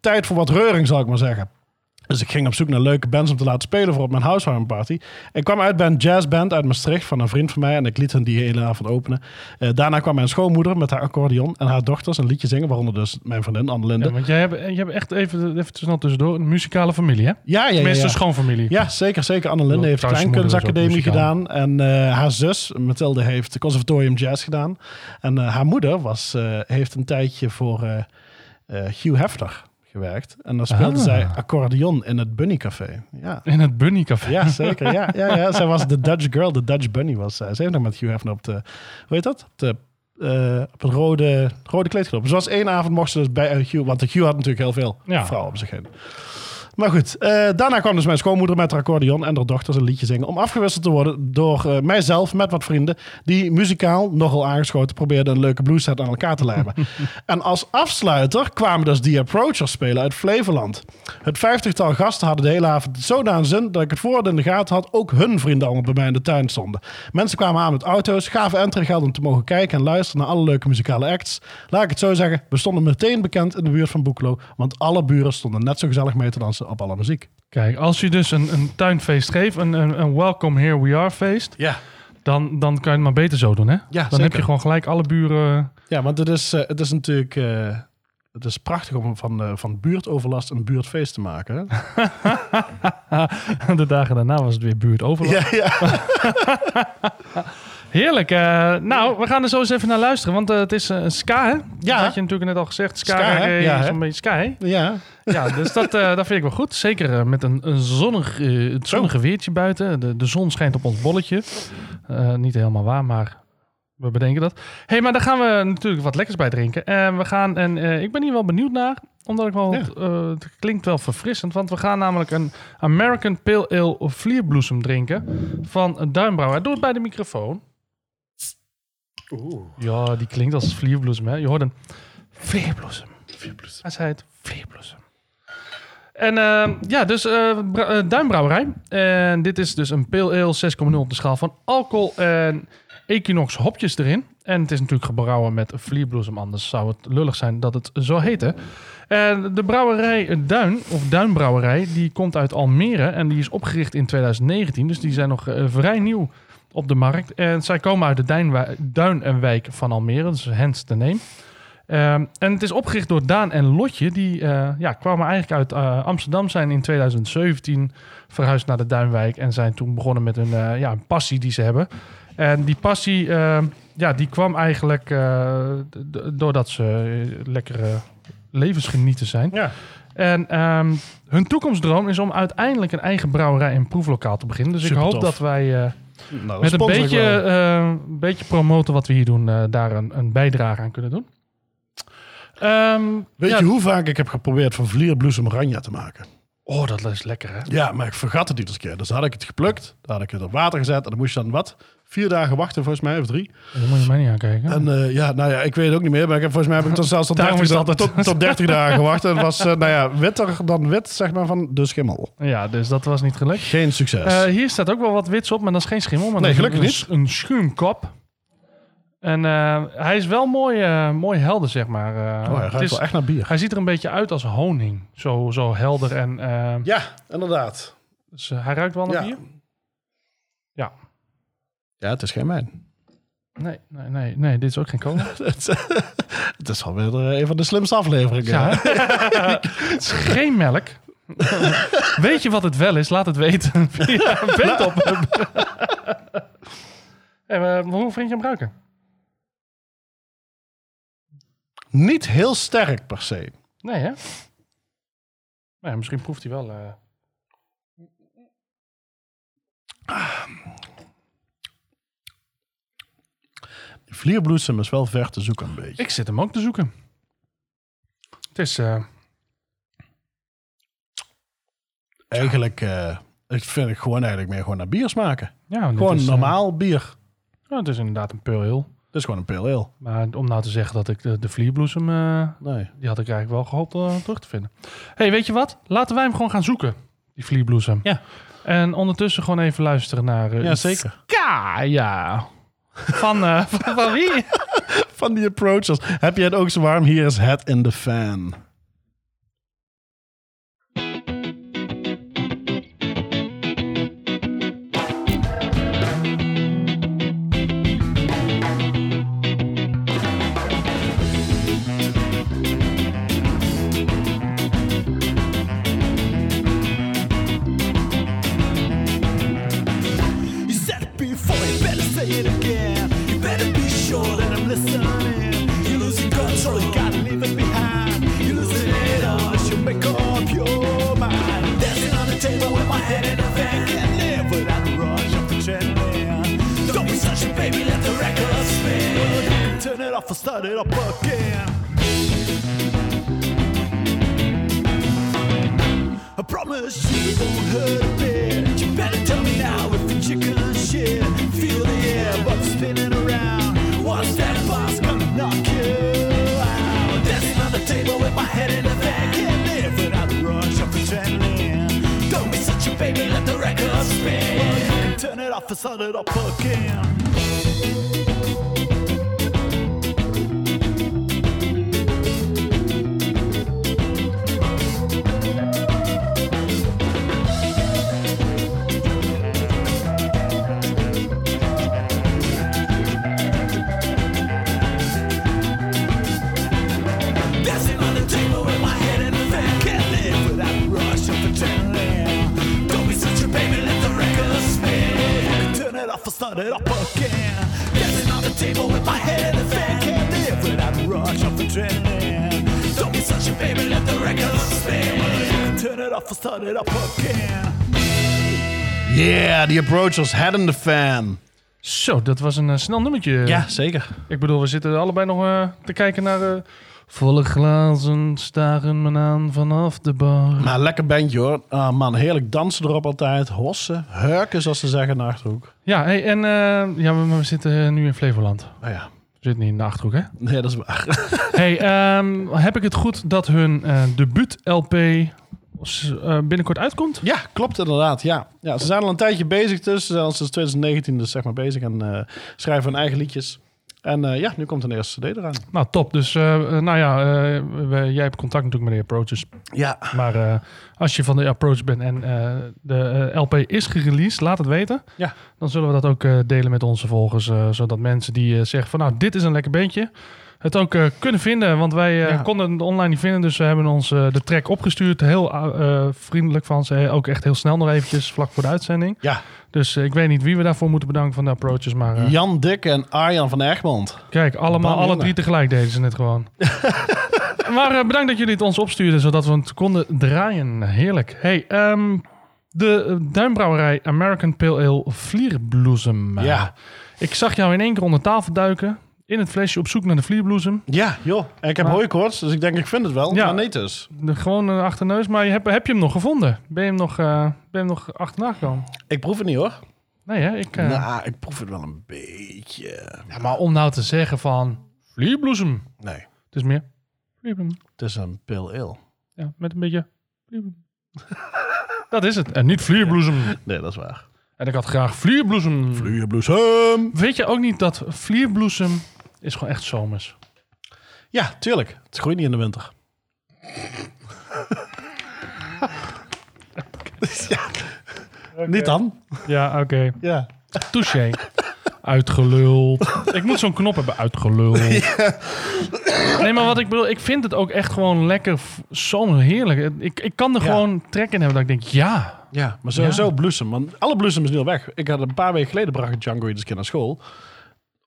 Speaker 2: Tijd voor wat reuring, zal ik maar zeggen. Dus ik ging op zoek naar leuke bands om te laten spelen voor op mijn housewarming party. Ik kwam uit bij een jazzband uit Maastricht van een vriend van mij en ik liet hen die hele avond openen. Eh, daarna kwam mijn schoonmoeder met haar accordeon en haar dochters een liedje zingen, waaronder dus mijn vriendin Annelinde.
Speaker 1: Ja, want jij hebt, je hebt echt even, even snel tussendoor een muzikale familie, hè?
Speaker 2: Ja, ja, ja.
Speaker 1: Tenminste,
Speaker 2: ja.
Speaker 1: schoonfamilie.
Speaker 2: Ja, zeker, zeker. Annelinde heeft Kleinkunstacademie gedaan. En eh, haar zus, Mathilde, heeft conservatorium jazz gedaan. En eh, haar moeder was, heeft een tijdje voor Hugh Hefner gewerkt. En dan speelde
Speaker 1: Ah.
Speaker 2: zij accordeon in het Bunny Café. Ja.
Speaker 1: In het Bunny Café.
Speaker 2: Ja, zeker. Ja, ja, ja. Zij was de Dutch girl, de Dutch bunny was zij. Ze heeft nog met Hugh Hefner op de, hoe heet dat? Op, de, eh, op het rode, rode kleed gelopen. Dus was één avond mocht ze dus bij eh, Hugh, want Hugh had natuurlijk heel veel
Speaker 1: Ja.
Speaker 2: vrouwen om zich heen. Maar goed, eh, daarna kwam dus mijn schoonmoeder met haar accordeon en haar dochters een liedje zingen. Om afgewisseld te worden door eh, mijzelf met wat vrienden. Die muzikaal, nogal aangeschoten, probeerden een leuke bluesset aan elkaar te lijmen. en als afsluiter kwamen dus The Approachers spelen uit Flevoland. Het vijftigtal gasten hadden de hele avond zo naar zin dat ik het voordeel in de gaten had. Ook hun vrienden allemaal bij mij in de tuin stonden. Mensen kwamen aan met auto's, gaven entreegeld om te mogen kijken en luisteren naar alle leuke muzikale acts. Laat ik het zo zeggen, we stonden meteen bekend in de buurt van Boekelo. Want alle buren stonden net zo gezellig mee te dansen op alle muziek.
Speaker 1: Kijk, als je dus een, een tuinfeest geeft, een, een, een Welcome Here We Are feest,
Speaker 2: Ja.
Speaker 1: dan, dan kan je het maar beter zo doen, hè? dan heb je gewoon gelijk alle buren...
Speaker 2: Ja, want het is, eh, het is natuurlijk... eh, het is prachtig om van, eh, van buurtoverlast een buurtfeest te maken. Hè?
Speaker 1: De dagen daarna was het weer buurtoverlast.
Speaker 2: Ja, ja.
Speaker 1: Heerlijk. eh, nou, we gaan er zo eens even naar luisteren, want eh, het is eh, ska, hè?
Speaker 2: Ja.
Speaker 1: Dat had je natuurlijk net al gezegd. Ska,
Speaker 2: Ska, Ja,
Speaker 1: is
Speaker 2: hè?
Speaker 1: een beetje ska, hè?
Speaker 2: ja.
Speaker 1: Ja, dus dat, dat vind ik wel goed. Zeker met een, een zonnig, het zonnige weertje buiten. De, de zon schijnt op ons bolletje. Niet helemaal waar, maar we bedenken dat. hey, maar daar gaan we natuurlijk wat lekkers bij drinken. En we gaan, en ik ben hier wel benieuwd naar, omdat ik wel,
Speaker 2: Ja.
Speaker 1: het klinkt wel verfrissend, want we gaan namelijk een American Pale Ale vlierbloesem drinken van Duimbrouwer. Doe het bij de microfoon. Ja, die klinkt als vlierbloesem, hè? Je hoort een vlierbloesem. Hij zei het vlierbloesem. En eh, ja, dus eh, eh, Duimbrouwerij. En dit is dus een Pale Ale 6,0 op de schaal van alcohol en Equinox hopjes erin. En het is natuurlijk gebrouwen met vlierbloesem, anders zou het lullig zijn dat het zo heette. En de brouwerij Duin, of Duinbrouwerij, die komt uit Almere en die is opgericht in 2019. Dus die zijn nog eh, vrij nieuw op de markt. En zij komen uit de Duinwij- Duinwijk van Almere, dus hence de name. Ehm, en het is opgericht door Daan en Lotje. Die eh, ja, kwamen eigenlijk uit eh, Amsterdam, zijn in 2017 verhuisd naar de Duinwijk. En zijn toen begonnen met een, eh, ja, een passie die ze hebben. En die passie, eh, ja, die kwam eigenlijk doordat ze lekkere levensgenieten zijn.
Speaker 2: ja.
Speaker 1: En ehm, hun toekomstdroom is om uiteindelijk een eigen brouwerij en proeflokaal te beginnen. Dus ik hoop dat wij
Speaker 2: Nou,
Speaker 1: met een beetje, eh, een beetje promoten wat we hier doen, eh, daar een, een bijdrage aan kunnen doen. Ehm,
Speaker 2: Weet
Speaker 1: ja,
Speaker 2: je hoe vaak ik heb geprobeerd van vlierbloesem oranje te maken?
Speaker 1: Oh, dat is lekker hè?
Speaker 2: Ja, maar ik vergat het iedere keer. Dus had ik het geplukt, dan had ik het op water gezet en dan moest je dan wat? Vier dagen wachten volgens mij, of drie.
Speaker 1: Dat moet je mij niet aankijken.
Speaker 2: En eh, ja, nou ja, ik weet het ook niet meer, maar ik heb, volgens mij heb ik tot zelfs tot
Speaker 1: Daarom
Speaker 2: 30,
Speaker 1: is het
Speaker 2: da-
Speaker 1: altijd-
Speaker 2: tot, tot 30 dagen gewacht. En het was, eh, nou ja, witter dan wit, zeg maar, van de schimmel.
Speaker 1: Ja, dus dat was niet gelukt.
Speaker 2: Geen succes.
Speaker 1: Eh, hier staat ook wel wat wits op, maar dat is geen schimmel. Maar
Speaker 2: Nee, gelukkig
Speaker 1: een, Een schuimkop. En hij is wel mooi, mooi helder, zeg maar.
Speaker 2: oh, hij
Speaker 1: Het
Speaker 2: ruikt
Speaker 1: is-
Speaker 2: wel echt naar bier.
Speaker 1: hij ziet er een beetje uit als honing. Zo, zo helder en...
Speaker 2: Ja, inderdaad.
Speaker 1: dus, hij ruikt wel naar
Speaker 2: Ja.
Speaker 1: bier? Ja.
Speaker 2: Ja, het is geen mijn.
Speaker 1: Nee, nee, nee, nee, dit is ook geen cola.
Speaker 2: het is alweer eh, een van de slimste afleveringen.
Speaker 1: Ja, het is geen melk. Weet je wat het wel is? Laat het weten. Via bent op. hey, eh, hoe vind je hem ruiken?
Speaker 2: Niet heel sterk per se.
Speaker 1: Nee, hè? Nee, misschien proeft hij wel. eh.
Speaker 2: Vlierbloesem is wel ver te zoeken een beetje.
Speaker 1: Ik zit hem ook te zoeken. is... eh,
Speaker 2: Eigenlijk, eh, ik vind ik gewoon eigenlijk meer gewoon naar bier smaken.
Speaker 1: ja, dit
Speaker 2: Gewoon
Speaker 1: is, eh,
Speaker 2: normaal bier.
Speaker 1: ja, het is inderdaad een pale ale.
Speaker 2: Het is gewoon een pale ale.
Speaker 1: Maar om nou te zeggen dat ik de, de vlierbloesem... eh,
Speaker 2: Nee.
Speaker 1: die had ik eigenlijk wel gehoopt eh, terug te vinden. hey, weet je wat? Laten wij hem gewoon gaan zoeken. Die vlierbloesem.
Speaker 2: Ja.
Speaker 1: En ondertussen gewoon even luisteren naar... eh,
Speaker 2: Ja, zeker.
Speaker 1: Ska, ja. Van, eh, van, van wie?
Speaker 2: Van die approaches. Heb je het ook zo warm? Hier is het in de fan.
Speaker 6: Turn it off or start it up again. I promise you won't hurt a bit. You better tell me now if the chicken shit. Feel the air, but spinning around. What's that boss gonna knock you out? Dancing on the table with my head in the van. Can't live without the rush of adrenaline. Don't be such a baby, let the record spin. Well, turn it off and start it up again. Up again.
Speaker 2: Yeah, die approaches, head in the fan.
Speaker 1: Zo, dat was een eh, snel nummertje.
Speaker 2: Ja, zeker.
Speaker 1: Ik bedoel, we zitten allebei nog eh, te kijken naar... eh, volle glazen staren me aan vanaf de bar.
Speaker 2: Maar lekker bandje hoor. Ah man, heerlijk dansen erop altijd. Hossen, hurken zoals ze zeggen in de Achterhoek.
Speaker 1: Ja, hey, en ja, we, we zitten nu in Flevoland.
Speaker 2: Nou ja,
Speaker 1: We zitten niet in de Achterhoek, hè?
Speaker 2: nee, dat is waar.
Speaker 1: hey, ehm, heb ik het goed dat hun eh debuut-LP eh, binnenkort uitkomt?
Speaker 2: Ja, klopt inderdaad. Ja. Ja, ze zijn al een tijdje bezig dus. Ze zijn al sinds 2019 dus zeg maar bezig en eh, schrijven hun eigen liedjes. En eh, ja, nu komt een eerste cd eraan.
Speaker 1: Nou, top. Dus, nou ja, we- jij hebt contact natuurlijk met de Approaches.
Speaker 2: Ja.
Speaker 1: Maar als je van de Approach bent en de LP is gereleased, laat het weten.
Speaker 2: Ja.
Speaker 1: Dan zullen we dat ook delen met onze volgers. zodat mensen die zeggen van nou, dit is een lekker beentje. Het ook eh, kunnen vinden. Want wij eh,
Speaker 2: Ja.
Speaker 1: konden het online niet vinden. Dus we hebben ons eh, de track opgestuurd. Heel vriendelijk van ze. Ook echt heel snel nog eventjes, vlak voor de uitzending.
Speaker 2: Ja,
Speaker 1: Dus ik weet niet wie we daarvoor moeten bedanken van de Approaches. Maar
Speaker 2: Jan Dik en Arjan van Egmond.
Speaker 1: Kijk, allemaal,
Speaker 2: Bam,
Speaker 1: alle drie tegelijk deden ze het gewoon. maar bedankt dat jullie het ons opstuurden, zodat we het konden draaien. Heerlijk. Hey, ehm, de duimbrouwerij American Pale Ale Vlierbloesem.
Speaker 2: Ja.
Speaker 1: Ik zag jou in één keer onder tafel duiken, in het flesje op zoek naar de vlierbloesem.
Speaker 2: Ja, joh. En ik heb
Speaker 1: Maar-
Speaker 2: hooikoorts, dus ik denk ik vind het wel.
Speaker 1: Ja.
Speaker 2: Maar niet dus.
Speaker 1: De, gewoon een achterneus, maar je heb, heb je hem nog gevonden? Ben je hem nog, eh, ben je hem nog achterna gekomen?
Speaker 2: Ik proef het niet hoor.
Speaker 1: Nee hè, ik...
Speaker 2: Nou, ik proef het wel een beetje.
Speaker 1: ja, maar om nou te zeggen van vlierbloesem.
Speaker 2: Nee,
Speaker 1: Het is meer vlierbloesem.
Speaker 2: het is een pale ale.
Speaker 1: Ja, met een beetje vlierbloesem. dat is het. En niet vlierbloesem.
Speaker 2: Nee, dat is waar.
Speaker 1: En ik had graag vlierbloesem.
Speaker 2: Vlierbloesem.
Speaker 1: Weet je ook niet dat vlierbloesem is gewoon echt zomers?
Speaker 2: Ja, tuurlijk. Het groeit niet in de winter. ja. Niet dan?
Speaker 1: Ja, oké.
Speaker 2: Ja.
Speaker 1: Touché. Uitgeluld. Ik moet zo'n knop hebben uitgeluld. Nee, maar wat ik bedoel, ik vind het ook echt gewoon lekker zomer heerlijk. Ik, ik kan er
Speaker 2: Ja.
Speaker 1: gewoon trek in hebben dat ik denk, ja.
Speaker 2: Ja, maar sowieso
Speaker 1: Ja.
Speaker 2: bloesem. Want alle bloesem is nu al weg. Ik had een paar weken geleden bracht Django iedere keer naar school.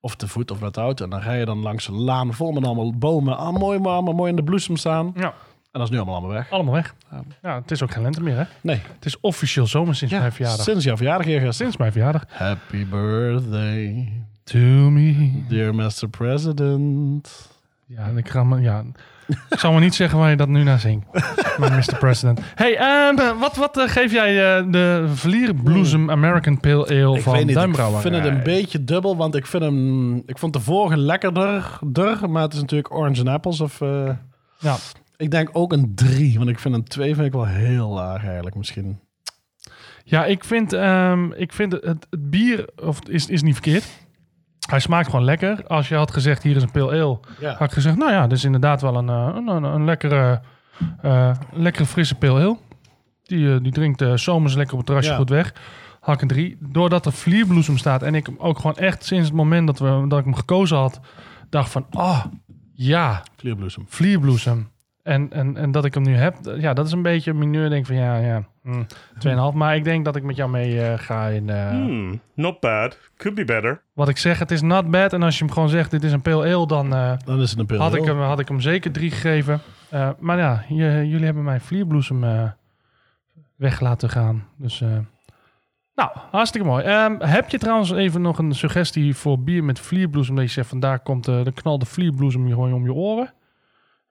Speaker 2: Of te voet of met de auto. En dan rij je dan langs een laan vol met allemaal bomen. Ah, mooi maar allemaal mooi in de bloesem staan.
Speaker 1: Ja,
Speaker 2: En dat is nu allemaal allemaal weg.
Speaker 1: allemaal weg. Ja, het is ook geen lente meer, hè?
Speaker 2: Nee.
Speaker 1: Het is officieel zomer sinds mijn verjaardag.
Speaker 2: sinds jouw verjaardag gisteren.
Speaker 1: Sinds mijn verjaardag.
Speaker 2: Happy birthday,
Speaker 1: To me.
Speaker 2: dear Mr. President.
Speaker 1: Ja, ik ga me, ja. Ik zal maar niet zeggen waar je dat nu naar zingt. Maar Mr. President. Hey, ehm, wat, wat eh, geef jij eh, de Vlierbloesem American Pale Ale
Speaker 2: Ik
Speaker 1: van
Speaker 2: weet niet, ik vind het een beetje dubbel, want ik vind hem... Ik vond de vorige lekkerder, der, maar het is natuurlijk orange and apples of... eh,
Speaker 1: Ja.
Speaker 2: Ik denk ook een 3, want ik vind een 2 vind ik wel heel laag eigenlijk misschien.
Speaker 1: Ja, ik vind, ehm, ik vind het, het, het bier of, is, is niet verkeerd. Hij smaakt gewoon lekker. Als je had gezegd, hier is een ale,
Speaker 2: Ja.
Speaker 1: had ik gezegd, nou ja, dit is inderdaad wel een, eh, een, een, een lekkere, eh, lekkere frisse pale ale. Die, eh, die drinkt eh, zomers lekker op het terrasje
Speaker 2: Ja.
Speaker 1: goed weg. Had ik een drie. Doordat er vlierbloesem staat en ik hem ook gewoon echt sinds het moment dat, we, dat ik hem gekozen had, dacht van, ah, ja,
Speaker 2: Vlierbloesem.
Speaker 1: vlierbloesem. En, en, en dat ik hem nu heb, ja, dat is een beetje een mineur. Denk van, ja, ja, hm, 2,5. Maar ik denk dat ik met jou mee eh, ga in... eh,
Speaker 3: Hmm, not bad. Could be better.
Speaker 1: Wat ik zeg, het is not bad. En als je hem gewoon zegt, dit is een pale ale, dan eh,
Speaker 2: Dan is het een pale
Speaker 1: had, ik hem, had ik hem zeker drie gegeven. Eh, maar ja, j- jullie hebben mijn vlierbloesem eh, weg laten gaan. Dus, eh, nou, hartstikke mooi. Ehm, heb je trouwens even nog een suggestie voor bier met vlierbloesem? Dat je zegt, vandaar komt eh, de knalde vlierbloesem je gewoon om je oren.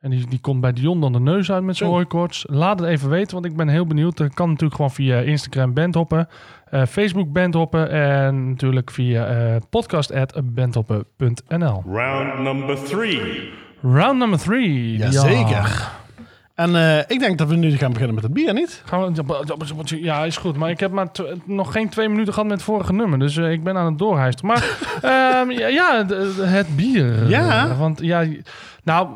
Speaker 1: En die, die komt bij Dion dan de neus uit met zijn hooikoorts. Laat het even weten, want ik ben heel benieuwd. Dat kan natuurlijk gewoon via Instagram Bandhoppen, eh, Facebook Bandhoppen en natuurlijk via eh podcast.bandhoppen.nl.
Speaker 3: Round number three.
Speaker 1: Round number three.
Speaker 2: Jazeker. En eh, ik denk dat we nu gaan beginnen met het bier, niet?
Speaker 1: Gaan we, ja, is goed. Maar ik heb maar nog geen twee minuten gehad met het vorige nummer. Dus ik ben aan het doorhijsten. Maar ehm, ja, ja, het bier.
Speaker 2: Ja.
Speaker 1: Want ja, nou,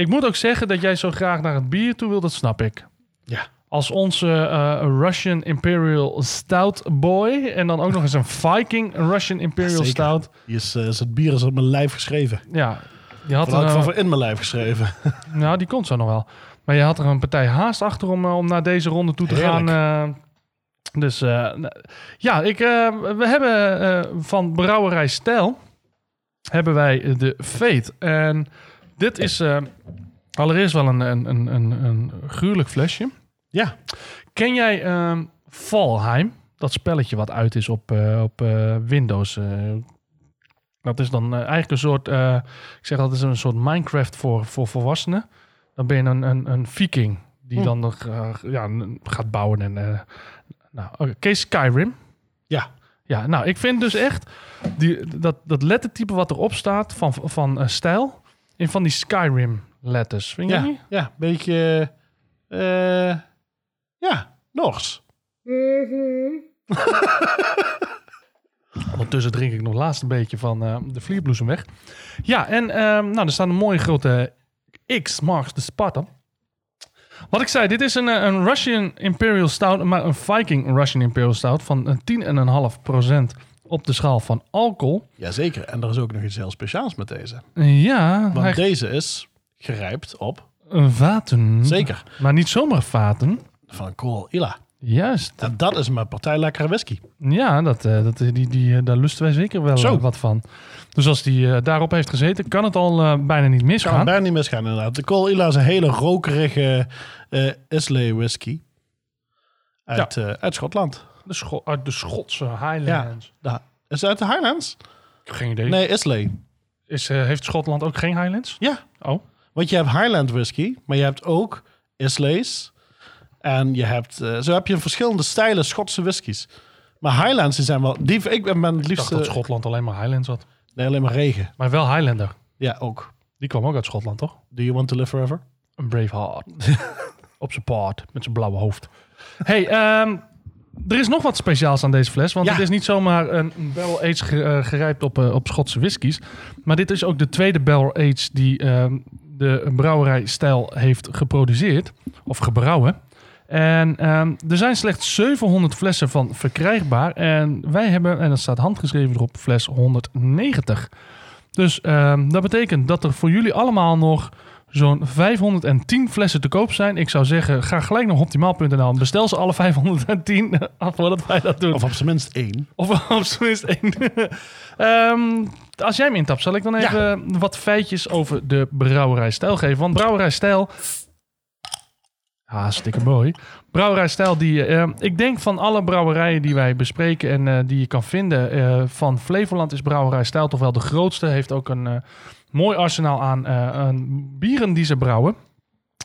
Speaker 1: ik moet ook zeggen dat jij zo graag naar het bier toe wil. Dat snap ik.
Speaker 2: Ja.
Speaker 1: Als onze eh, Russian Imperial Stout boy. En dan ook nog eens een Viking Russian Imperial
Speaker 2: Zeker.
Speaker 1: Stout.
Speaker 2: Is, eh, is het bier is op mijn lijf geschreven.
Speaker 1: Ja, je had
Speaker 2: Van
Speaker 1: een,
Speaker 2: geval
Speaker 1: eh,
Speaker 2: voor in mijn lijf geschreven.
Speaker 1: Nou, die komt zo nog wel. Maar je had er een partij haast achter om, eh, om naar deze ronde toe te
Speaker 2: Heerlijk.
Speaker 1: gaan. dus ja, ik, we hebben van Brouwerij Stijl hebben wij de Fate. En dit is eh, allereerst wel een, een, een, een, een gruwelijk flesje.
Speaker 2: Ja.
Speaker 1: Ken jij ehm Valheim? Dat spelletje wat uit is op, eh, op eh, Windows. eh. dat is dan eh, eigenlijk een soort, eh, ik zeg dat is een soort Minecraft voor, voor volwassenen. Dan ben je een, een, een viking die
Speaker 2: Hm.
Speaker 1: dan nog eh, ja, n- gaat bouwen. En, eh, nou, oké, je Skyrim?
Speaker 2: Ja.
Speaker 1: Ja, nou, ik vind dus echt die, dat, dat lettertype wat erop staat van, van eh, stijl in van die Skyrim letters. Vind je
Speaker 2: Ja,
Speaker 1: niet?
Speaker 2: ja, een beetje... eh, ja, Noors.
Speaker 1: Ondertussen drink ik nog laatst een beetje van eh, de vlierbloesem weg. Ja, en ehm, nou, er staat een mooie grote X marks spot op. Wat ik zei, dit is een, eh, een Russian Imperial Stout, maar een Viking Russian Imperial Stout van een 10,5% op de schaal van alcohol.
Speaker 2: Jazeker. En er is ook nog iets heel speciaals met deze.
Speaker 1: Ja,
Speaker 2: Want
Speaker 1: hij,
Speaker 2: deze is gerijpt op,
Speaker 1: vaten.
Speaker 2: zeker,
Speaker 1: Maar niet zomaar vaten.
Speaker 2: van Kool Ila.
Speaker 1: Juist.
Speaker 2: En dat is mijn partij lekkere whisky.
Speaker 1: Ja, dat, eh, dat, die, die, eh, daar lusten wij zeker wel
Speaker 2: Zo.
Speaker 1: eh, wat van. Dus als die eh, daarop heeft gezeten, kan het al eh, bijna niet
Speaker 2: Kan
Speaker 1: misgaan.
Speaker 2: het bijna niet misgaan inderdaad. De Kool Ila is een hele rokerige eh Islay whisky. Uit, eh, uit Schotland.
Speaker 1: De Scho- uit de Schotse Highlands.
Speaker 2: Is het uit de Highlands?
Speaker 1: Ik heb geen idee.
Speaker 2: Nee, Islay.
Speaker 1: Is, eh, heeft Schotland ook geen Highlands?
Speaker 2: Ja.
Speaker 1: Oh.
Speaker 2: Want je hebt Highland whisky, maar je hebt ook Islays. En je hebt, eh, zo heb je verschillende stijlen Schotse whiskies. Maar Highlands die zijn wel... Die, ik ben het
Speaker 1: Ik
Speaker 2: liefst...
Speaker 1: dacht dat Schotland alleen maar Highlands had.
Speaker 2: nee, alleen maar regen.
Speaker 1: Maar wel Highlander.
Speaker 2: Ja, ook.
Speaker 1: Die kwam ook uit Schotland, toch?
Speaker 2: Do you want to live forever?
Speaker 1: Een Braveheart. Op zijn paard, met zijn blauwe hoofd. hey, ehm, er is nog wat speciaals aan deze fles. Want
Speaker 2: Ja.
Speaker 1: het is niet zomaar een barrel aged ge- eh, gerijpt op, eh, op Schotse whiskies. Maar dit is ook de tweede barrel aged die ehm, de brouwerij Stijl heeft geproduceerd. Of gebrouwen. En ehm, er zijn slechts 700 flessen van verkrijgbaar. En wij hebben, en dat staat handgeschreven erop, fles 190. Dus ehm, dat betekent dat er voor jullie allemaal nog zo'n 510 flessen te koop zijn. Ik zou zeggen, ga gelijk naar optimaal.nl bestel ze alle 510 voordat wij dat doen.
Speaker 2: Of op zijn minst één.
Speaker 1: Of op zijn minst één. Ehm, als jij hem intapt, zal ik dan even wat feitjes over de Brouwerij Stijl geven. Want Brouwerij Stijl... Hartstikke mooi. Brouwerij Stijl, die, eh, ik denk van alle brouwerijen die wij bespreken en eh, die je kan vinden eh, van Flevoland is Brouwerij Stijl toch wel de grootste. Heeft ook een, mooi arsenaal aan, eh, aan bieren die ze brouwen.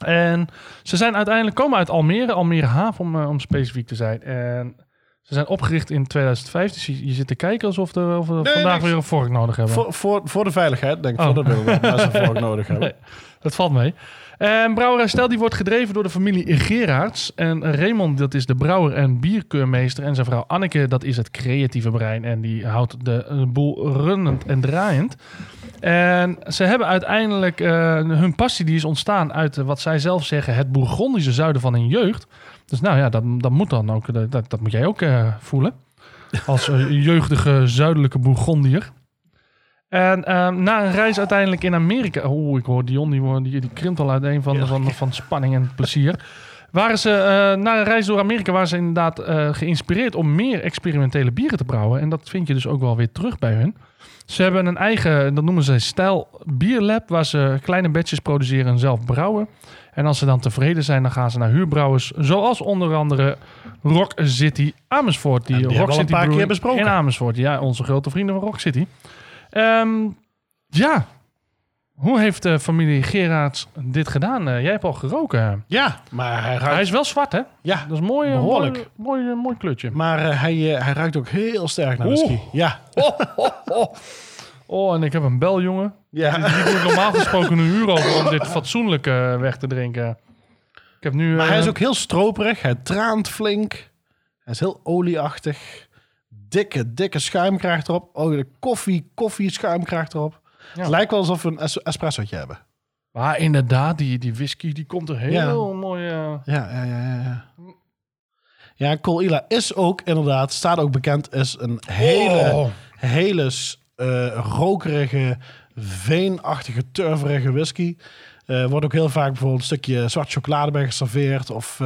Speaker 1: En ze zijn uiteindelijk komen uit Almere, Almere Haven om, eh, om specifiek te zijn. En ze zijn opgericht in 2005. Dus je, je zit te kijken alsof we of we vandaag
Speaker 2: niks.
Speaker 1: weer een vork nodig hebben.
Speaker 2: Voor, voor, voor de veiligheid, denk ik,
Speaker 1: Oh.
Speaker 2: voordat we mensen voor nodig hebben.
Speaker 1: Nee, dat valt mee. En Brouwerij Stel die wordt gedreven door de familie Gerards. En Raymond, dat is de brouwer en bierkeurmeester. En zijn vrouw Anneke, dat is het creatieve brein. En die houdt de eh, boel runnend en draaiend. En ze hebben uiteindelijk eh, hun passie die is ontstaan uit eh, wat zij zelf zeggen... het Bourgondische zuiden van hun jeugd. Dus nou ja, dat, dat moet dan ook, eh, dat, dat moet jij ook voelen. Als jeugdige zuidelijke Bourgondier. En ehm, na een reis uiteindelijk in Amerika. Oeh, ik hoor Dion, die, die, die krimpt al uiteen van, van, van spanning en plezier. Waren ze eh, na een reis door Amerika waren ze inderdaad geïnspireerd om meer experimentele bieren te brouwen. En dat vind je dus ook wel weer terug bij hun. Ze hebben een eigen, dat noemen ze stijl bierlab, waar ze kleine batches produceren en zelf brouwen. En als ze dan tevreden zijn, dan gaan ze naar huurbrouwers, zoals onder andere Rock City Amersfoort. Die,
Speaker 2: En die
Speaker 1: Rock
Speaker 2: hebben we al een paar keer besproken.
Speaker 1: In Amersfoort, ja, onze grote vrienden van Rock City. Ehm, ja, hoe heeft de familie Gerards dit gedaan? Eh, jij hebt al geroken.
Speaker 2: Ja, maar hij ruikt...
Speaker 1: Hij is wel zwart, hè?
Speaker 2: ja,
Speaker 1: Dat is mooi, eh,
Speaker 2: Behoorlijk.
Speaker 1: Mooi, mooi, eh, mooi kleurtje.
Speaker 2: maar eh, hij, eh, hij ruikt ook heel sterk naar whisky.
Speaker 1: Oeh.
Speaker 2: Ja.
Speaker 1: Oh, oh, oh. oh, en ik heb een bel, jongen.
Speaker 2: Ja.
Speaker 1: Die ik normaal gesproken een uur over om dit fatsoenlijk eh, weg te drinken. Ik heb nu...
Speaker 2: Maar hij is
Speaker 1: eh,
Speaker 2: ook heel stroperig. Hij traant flink. Hij is heel olieachtig. Dikke, dikke schuim krijgt erop. Oh, de koffie, koffie schuim krijgt erop. Het lijkt wel alsof we een es espressootje hebben.
Speaker 1: Maar inderdaad, die, die whisky die komt er heel mooi... eh,
Speaker 2: Ja, ja, ja, ja. Ja, Colila is ook inderdaad, staat ook bekend, is een hele,
Speaker 1: Oh.
Speaker 2: hele eh, rokerige, veenachtige, turverige whisky. Eh wordt ook heel vaak bijvoorbeeld een stukje zwart chocolade bij geserveerd. Of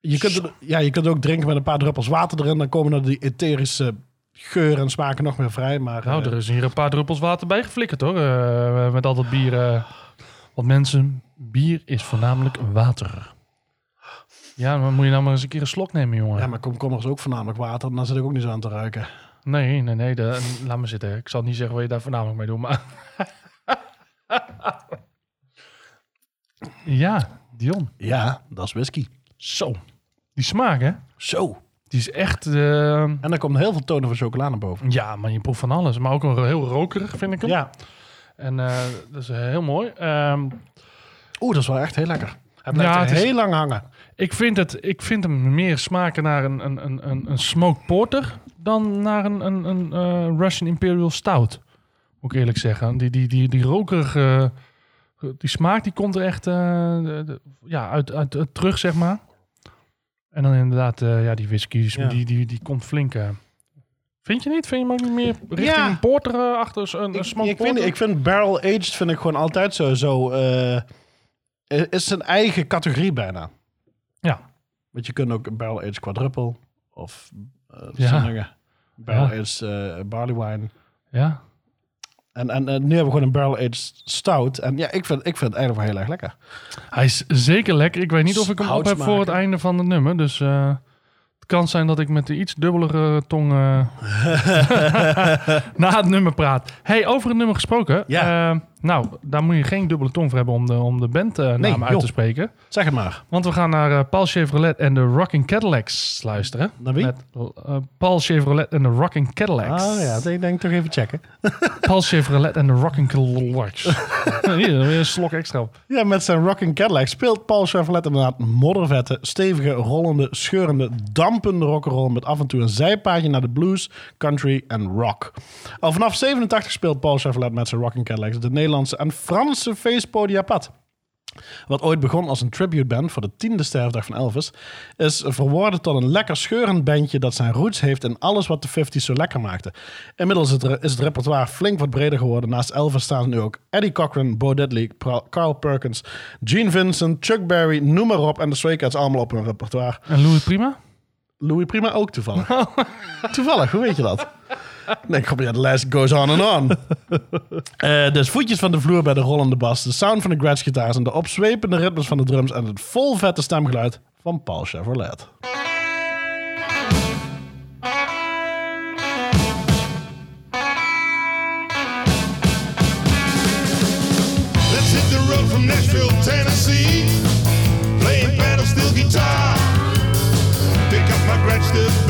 Speaker 2: je, kunt het, ja, je kunt het ook drinken met een paar druppels water erin. Dan komen er die etherische geuren en smaken nog meer vrij. Maar,
Speaker 1: Nou,
Speaker 2: eh,
Speaker 1: er is hier een paar druppels water bij geflikkerd hoor. eh, met al dat bier. eh. Want mensen, bier is voornamelijk water. Ja, dan moet je nou maar eens een keer een slok nemen, jongen.
Speaker 2: ja, maar komkommer is ook voornamelijk water. Dan zit ik ook niet zo aan te ruiken.
Speaker 1: Nee, nee, nee. de- laat me zitten. Ik zal niet zeggen wat je daar voornamelijk mee doet, maar... ja, Dion.
Speaker 2: Ja, dat is whisky.
Speaker 1: Zo. Die smaak, hè?
Speaker 2: Zo.
Speaker 1: Die is echt... eh,
Speaker 2: En dan komt heel veel tonen van chocola naar boven.
Speaker 1: ja, maar je proeft van alles. Maar ook een heel rokerig, vind ik hem.
Speaker 2: Ja.
Speaker 1: En eh, dat is heel mooi. Ehm,
Speaker 2: Oeh, dat is wel echt heel lekker. Hij blijft
Speaker 1: Ja,
Speaker 2: er
Speaker 1: het is-
Speaker 2: heel lang hangen.
Speaker 1: Ik vind, het, ik vind hem meer smaken naar een, een, een, een, een smoked porter dan naar een, een, een eh, Russian Imperial Stout. Moet ik eerlijk zeggen. Die, die, die, die rokerige, die smaak die komt er echt eh, de- de- ja, uit, uit, uit terug, zeg maar. En dan inderdaad, eh, ja, die whisky, die,
Speaker 2: Ja.
Speaker 1: die, die, die komt flink. eh. Vind je niet? Vind je niet meer richting
Speaker 2: Ja.
Speaker 1: een porter eh, achter een, een
Speaker 2: Ik,
Speaker 1: smoked
Speaker 2: ik, vind, ik vind barrel aged vind ik gewoon altijd zo. zo eh, is zijn eigen categorie bijna.
Speaker 1: Ja.
Speaker 2: Want je kunt ook een barrel aged quadruple of eh
Speaker 1: Ja.
Speaker 2: barrel aged barley wine.
Speaker 1: Ja,
Speaker 2: En, en, en nu hebben we gewoon een barrel aged stout. En ja, ik vind, ik vind het eigenlijk wel heel erg lekker.
Speaker 1: Hij is zeker lekker. Ik weet niet of ik hem op heb voor het einde van het nummer. Dus eh, het kan zijn dat ik met de iets dubbelere tong eh, na het nummer praat. Hey, over het nummer gesproken.
Speaker 2: Ja.
Speaker 1: Eh, nou, daar moet je geen dubbele tong voor hebben om de, om de bandnaam
Speaker 2: Nee,
Speaker 1: uit
Speaker 2: joh.
Speaker 1: te spreken.
Speaker 2: Zeg het maar.
Speaker 1: Want we gaan naar eh, Paul Chevrolet en de Rocking Cadillacs luisteren.
Speaker 2: Naar wie?
Speaker 1: Met eh, Paul Chevrolet en de Rocking Cadillacs.
Speaker 2: Ah ja, ik denk toch even checken.
Speaker 1: Paul Chevrolet en de Rocking Cadillacs. Hier, weer een slok extra op.
Speaker 2: Ja, met zijn Rocking Cadillac speelt Paul Chevrolet inderdaad moddervette, stevige, rollende, scheurende, dampende rock'n'roll met af en toe een zijpaadje naar de blues, country en rock. Al vanaf 87 speelt Paul Chevrolet met zijn Rocking Cadillacs de Nederlandse en Franse feestpodia pad. Wat ooit begon als een tributeband voor de tiende sterfdag van Elvis, is verworden tot een lekker scheurend bandje dat zijn roots heeft in alles wat de 50s zo lekker maakte. Inmiddels is het, repertoire flink wat breder geworden. Naast Elvis staan nu ook Eddie Cochran, Bo Diddley, Carl Perkins, Gene Vincent, Chuck Berry, noem maar op. En de Stray Cats allemaal op hun repertoire.
Speaker 1: En Louis Prima?
Speaker 2: Louis Prima ook toevallig. toevallig, hoe weet je dat? Nee, kom ja, de lijst goes on and on. Eh, dus voetjes van de vloer bij de rollende bas, de sound van de Gretsch gitaars en de opzwepende ritmes van de drums en het vol vette stemgeluid van Paul Chevrolet.
Speaker 7: from Nashville, Tennessee, playing pedal steel guitar. Pick up my scratch,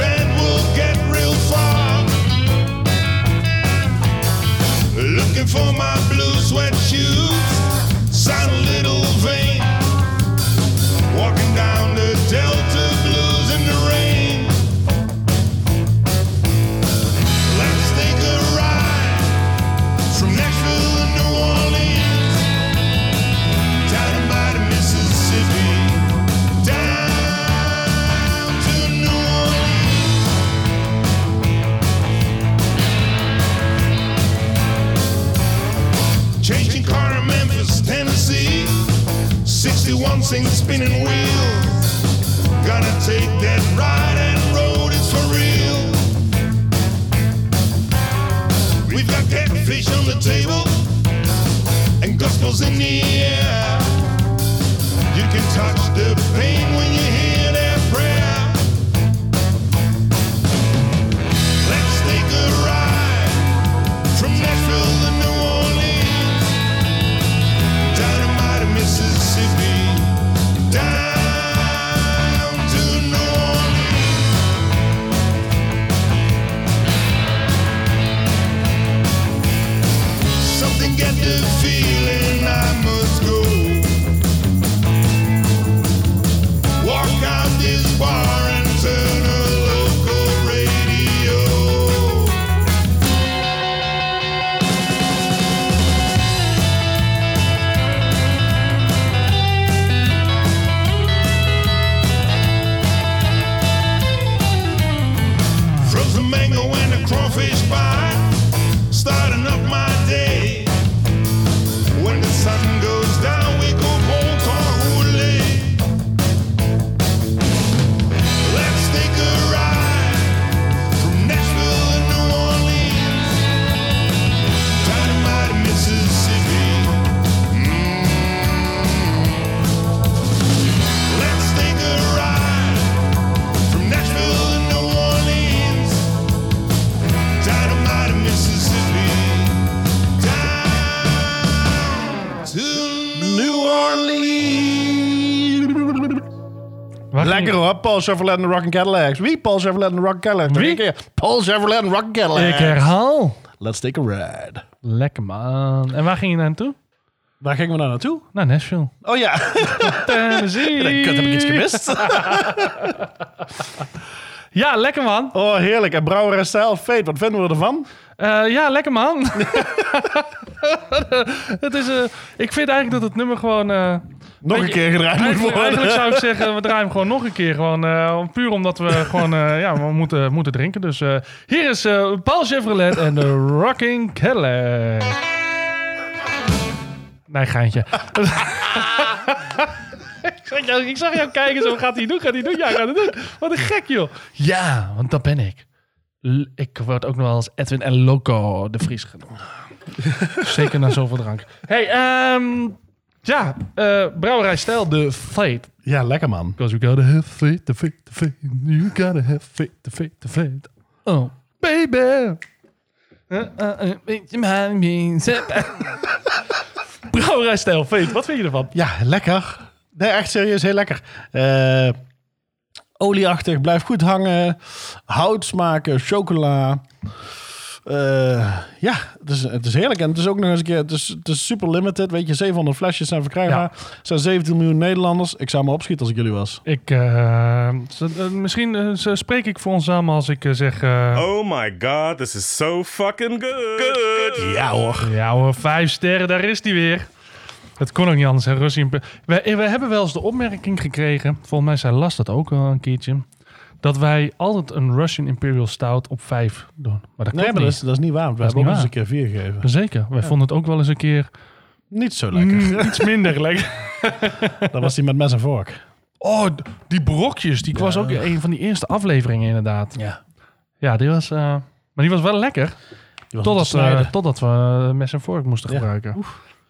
Speaker 7: spinning
Speaker 2: Paul Chevrolet en de Rockin' Cadillacs. Wie? Paul Chevrolet en de Rockin' Cadillacs.
Speaker 1: Wie?
Speaker 2: keer. Paul Chevrolet en de Rockin' Cadillacs.
Speaker 1: Ik herhaal.
Speaker 2: Let's take a ride.
Speaker 1: Lekker man. En waar ging je naartoe?
Speaker 2: Waar gingen we nou naartoe?
Speaker 1: Naar Nashville.
Speaker 2: Oh ja,
Speaker 1: Tennessee.
Speaker 2: ik heb ik iets gemist.
Speaker 1: Ja, lekker man.
Speaker 2: Oh, heerlijk. En Brouwer en Stijl, Fate, wat vinden we ervan?
Speaker 1: Eh, ja, lekker man. het is, eh, ik vind eigenlijk dat het nummer gewoon... eh,
Speaker 2: Nog een keer gedraaid moet worden.
Speaker 1: eigenlijk zou ik zeggen, we draaien hem gewoon nog een keer. Gewoon, eh, puur omdat we gewoon eh, ja, we moeten, moeten drinken. Dus eh, hier is Paul Chevrolet en de Rocking Cadillac. Nee, geintje. ik, zag jou, ik zag jou kijken, zo gaat hij doen, gaat hij doen? Ja, gaat hij doen. Wat een gek, joh. Ja, want dat ben ik. L- Ik word ook nog wel eens Edwin en Loco de Vries genoemd. Zeker na zoveel drank. Hey, ehm, ja, eh brouwerij Stijl, de Fate.
Speaker 2: Ja, lekker man.
Speaker 1: Because you gotta have faith, the faith, the faith. You gotta have faith, the faith, the faith. Oh, baby. Uh, uh, weet je maar ze- Brouwerij Stijl, Fate, wat vind je ervan?
Speaker 2: Ja, lekker. Nee, echt serieus, heel lekker. Eh, olieachtig, blijft goed hangen. Hout smaken, chocola. Eh, ja, het is, het is heerlijk. En het is ook nog eens een keer, het is, het is super limited. Weet je, 700 flesjes zijn verkrijgbaar. Er zijn 17 miljoen Nederlanders. Ik zou me opschieten als ik jullie was.
Speaker 1: Ik, eh, eh, misschien spreek ik voor ons samen als ik zeg...
Speaker 3: Oh my god, this is so fucking good. Good.
Speaker 2: Ja hoor.
Speaker 1: Ja hoor, vijf sterren, daar is hij weer. Het kon ook niet anders, hè, We, we hebben wel eens de opmerking gekregen, volgens mij zei Las dat ook wel een keertje, dat wij altijd een Russian Imperial Stout op vijf doen. Maar dat
Speaker 2: Nee, maar dat is, dat is niet waar. want We hebben ook eens een keer vier gegeven.
Speaker 1: Zeker, wij vonden het ook wel eens een keer
Speaker 2: Niet zo lekker.
Speaker 1: mm, iets minder lekker.
Speaker 2: Dat was die met mes en vork.
Speaker 1: Oh, die brokjes, die was ook een van die eerste afleveringen inderdaad.
Speaker 2: Ja.
Speaker 1: Ja, die was, eh, maar die was wel lekker,
Speaker 2: was
Speaker 1: totdat, eh, totdat we eh, mes en vork moesten
Speaker 2: Ja.
Speaker 1: gebruiken.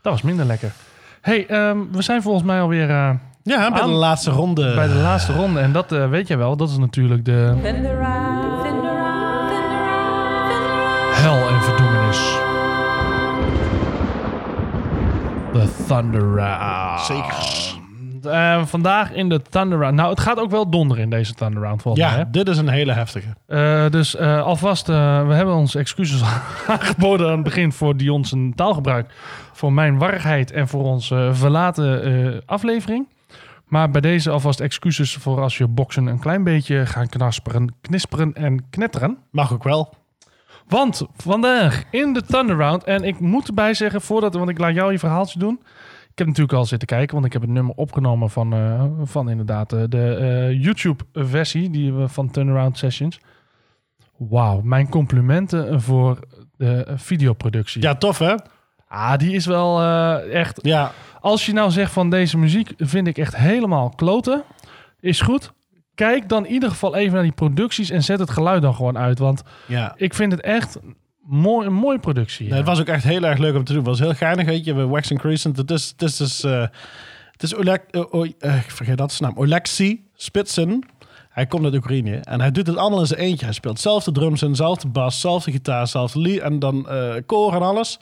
Speaker 1: Dat was minder lekker. hey, ehm, we zijn volgens mij alweer... eh,
Speaker 2: ja, bij de laatste ronde.
Speaker 1: Bij de laatste ronde. En dat eh, weet jij wel, dat is natuurlijk de hel en verdoemenis. The Thunderround.
Speaker 2: Zeker.
Speaker 1: Eh, vandaag in de Thunderround. Nou, het gaat ook wel donderen in deze Thunderround volgens mij.
Speaker 2: Ja, dit is een hele heftige.
Speaker 1: Eh, dus alvast, we hebben onze excuses aangeboden aan het begin voor Dion zijn taalgebruik. Voor mijn warrigheid en voor onze verlaten aflevering. Maar bij deze alvast excuses voor als je boksen een klein beetje gaan knasperen, knisperen en knetteren.
Speaker 2: Mag ook wel.
Speaker 1: Want vandaag in de Thunderround, en ik moet erbij zeggen, voordat, want ik laat jou je verhaaltje doen. Ik heb natuurlijk al zitten kijken, want ik heb het nummer opgenomen van, eh, van inderdaad eh, de eh, YouTube-versie die we van Turnaround Sessions. Wauw, mijn complimenten voor de videoproductie.
Speaker 2: Ja, tof hè?
Speaker 1: Ah, die is wel eh, echt.
Speaker 2: Ja,
Speaker 1: Als je nou zegt van deze muziek vind ik echt helemaal kloten, is goed. Kijk dan in ieder geval even naar die producties en zet het geluid dan gewoon uit. Want
Speaker 2: ja.
Speaker 1: ik vind het echt mooi, een mooie productie.
Speaker 2: Nee, het was ook echt heel erg leuk om te doen. Het was heel geinig, weet je. We Wax and Crescent. Het is, het is het is Oleg... oh, eh, ik vergeet dat zijn naam. Oleksiy Spitsen. Hij komt uit Oekraïne. En hij doet het allemaal in zijn eentje. Hij speelt zelf de drums in, zelf de bas, zelf de gitaar, zelf de lead. En dan eh koor en alles.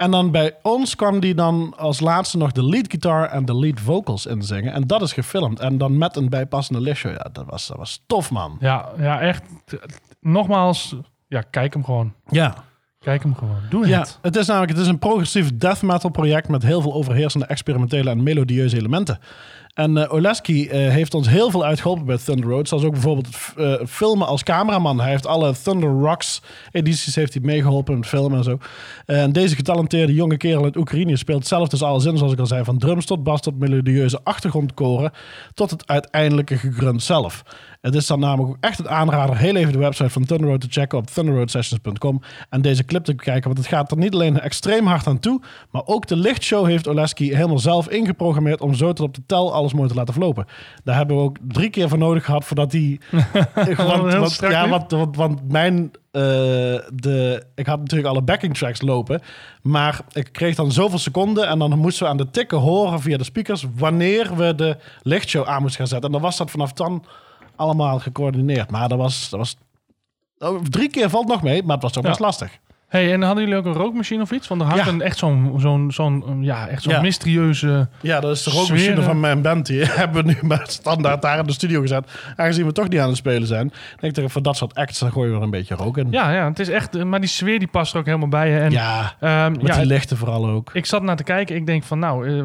Speaker 2: En dan bij ons kwam die dan als laatste nog de lead guitar en de lead vocals inzingen. En dat is gefilmd. En dan met een bijpassende lichtshow. Ja, dat was, dat was tof, man.
Speaker 1: Ja, ja, echt. Nogmaals, ja, kijk hem gewoon.
Speaker 2: Ja.
Speaker 1: Kijk hem gewoon. Doe
Speaker 2: Ja,
Speaker 1: het.
Speaker 2: het is namelijk het is een progressief death metal project met heel veel overheersende experimentele en melodieuze elementen. En eh Oleski eh, heeft ons heel veel uitgeholpen bij Thunder Road. Zoals ook bijvoorbeeld eh, filmen als cameraman. Hij heeft alle Thunder Rocks edities heeft hij meegeholpen met filmen en zo. En deze getalenteerde jonge kerel uit Oekraïne speelt zelf dus alles in, zoals ik al zei. Van drums tot bas tot melodieuze achtergrondkoren tot het uiteindelijke gegrunt zelf. Het is dan namelijk ook echt een aanrader. Heel even de website van Thunder Road te checken op thunderroadsessions.com. En deze clip te bekijken. Want het gaat er niet alleen extreem hard aan toe. Maar ook de lichtshow heeft Oleski helemaal zelf ingeprogrammeerd. Om zo tot op de tel alles mooi te laten verlopen. Daar hebben we ook drie keer voor nodig gehad voordat die. want, want- ja, want, want mijn. eh, de, ik had natuurlijk alle backing tracks lopen. Maar ik kreeg dan zoveel seconden. En dan moesten we aan de tikken horen via de speakers. wanneer we de lichtshow aan moesten gaan zetten. En dan was dat vanaf dan allemaal gecoördineerd. Maar dat was, dat was oh, drie keer valt nog mee, maar het was toch
Speaker 1: Ja.
Speaker 2: best lastig.
Speaker 1: Hey, en hadden jullie ook een rookmachine of iets? Want er hangt
Speaker 2: Ja.
Speaker 1: een, echt zo'n zo'n zo'n ja, echt zo'n
Speaker 2: Ja.
Speaker 1: mysterieuze...
Speaker 2: Ja, dat is de rookmachine
Speaker 1: Sfeer,
Speaker 2: van mijn band. Die hebben we nu maar standaard daar in de studio gezet. Aangezien we toch niet aan het spelen zijn. Denk ik, voor dat soort acts dan gooien we er een beetje rook in.
Speaker 1: Ja, ja, het is echt... eh, Maar die sfeer die past er ook helemaal bij. hè. En,
Speaker 2: Ja,
Speaker 1: ehm,
Speaker 2: met
Speaker 1: ja,
Speaker 2: die lichten vooral ook.
Speaker 1: ik zat naar te kijken. Ik denk van, nou... eh,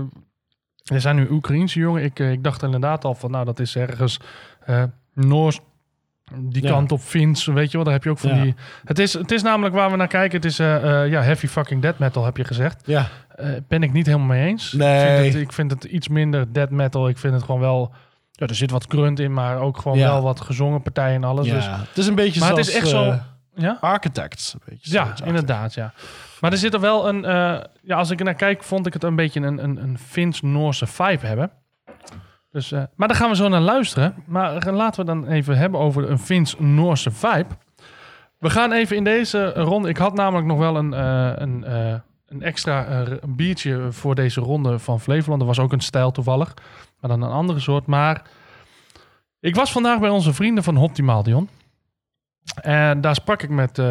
Speaker 1: er zijn nu Oekraïense jongen. Ik, eh, ik dacht inderdaad al van, nou, dat is ergens eh, Noors... Die
Speaker 2: Ja.
Speaker 1: kant op Fins, weet je wel, daar heb je ook van
Speaker 2: Ja.
Speaker 1: die... Het is, het is namelijk waar we naar kijken. Het is eh, eh, ja, heavy fucking death metal, heb je gezegd.
Speaker 2: Ja,
Speaker 1: Eh, ben ik niet helemaal mee eens.
Speaker 2: Nee.
Speaker 1: Ik vind, het, ik vind het iets minder death metal. Ik vind het gewoon wel... Ja, er zit wat grunt in, maar ook gewoon
Speaker 2: Ja.
Speaker 1: wel wat gezongen partijen en alles.
Speaker 2: ja.
Speaker 1: Dus,
Speaker 2: het is een beetje
Speaker 1: maar het is echt zo... Ja?
Speaker 2: Architects. Een beetje
Speaker 1: Ja, inderdaad, ja. Maar er zit er wel een... ja, als ik er naar kijk, vond ik het een beetje een, een, een Fins-Noorse vibe hebben. Dus, eh, maar daar gaan we zo naar luisteren. Maar laten we dan even hebben over een Fins-Noorse vibe. We gaan even in deze ronde... Ik had namelijk nog wel een, eh, een, eh, een extra een biertje voor deze ronde van Flevoland. Er was ook een stijl toevallig. Maar dan een andere soort. Maar ik was vandaag bij onze vrienden van Optimaal, Dion. En daar sprak ik met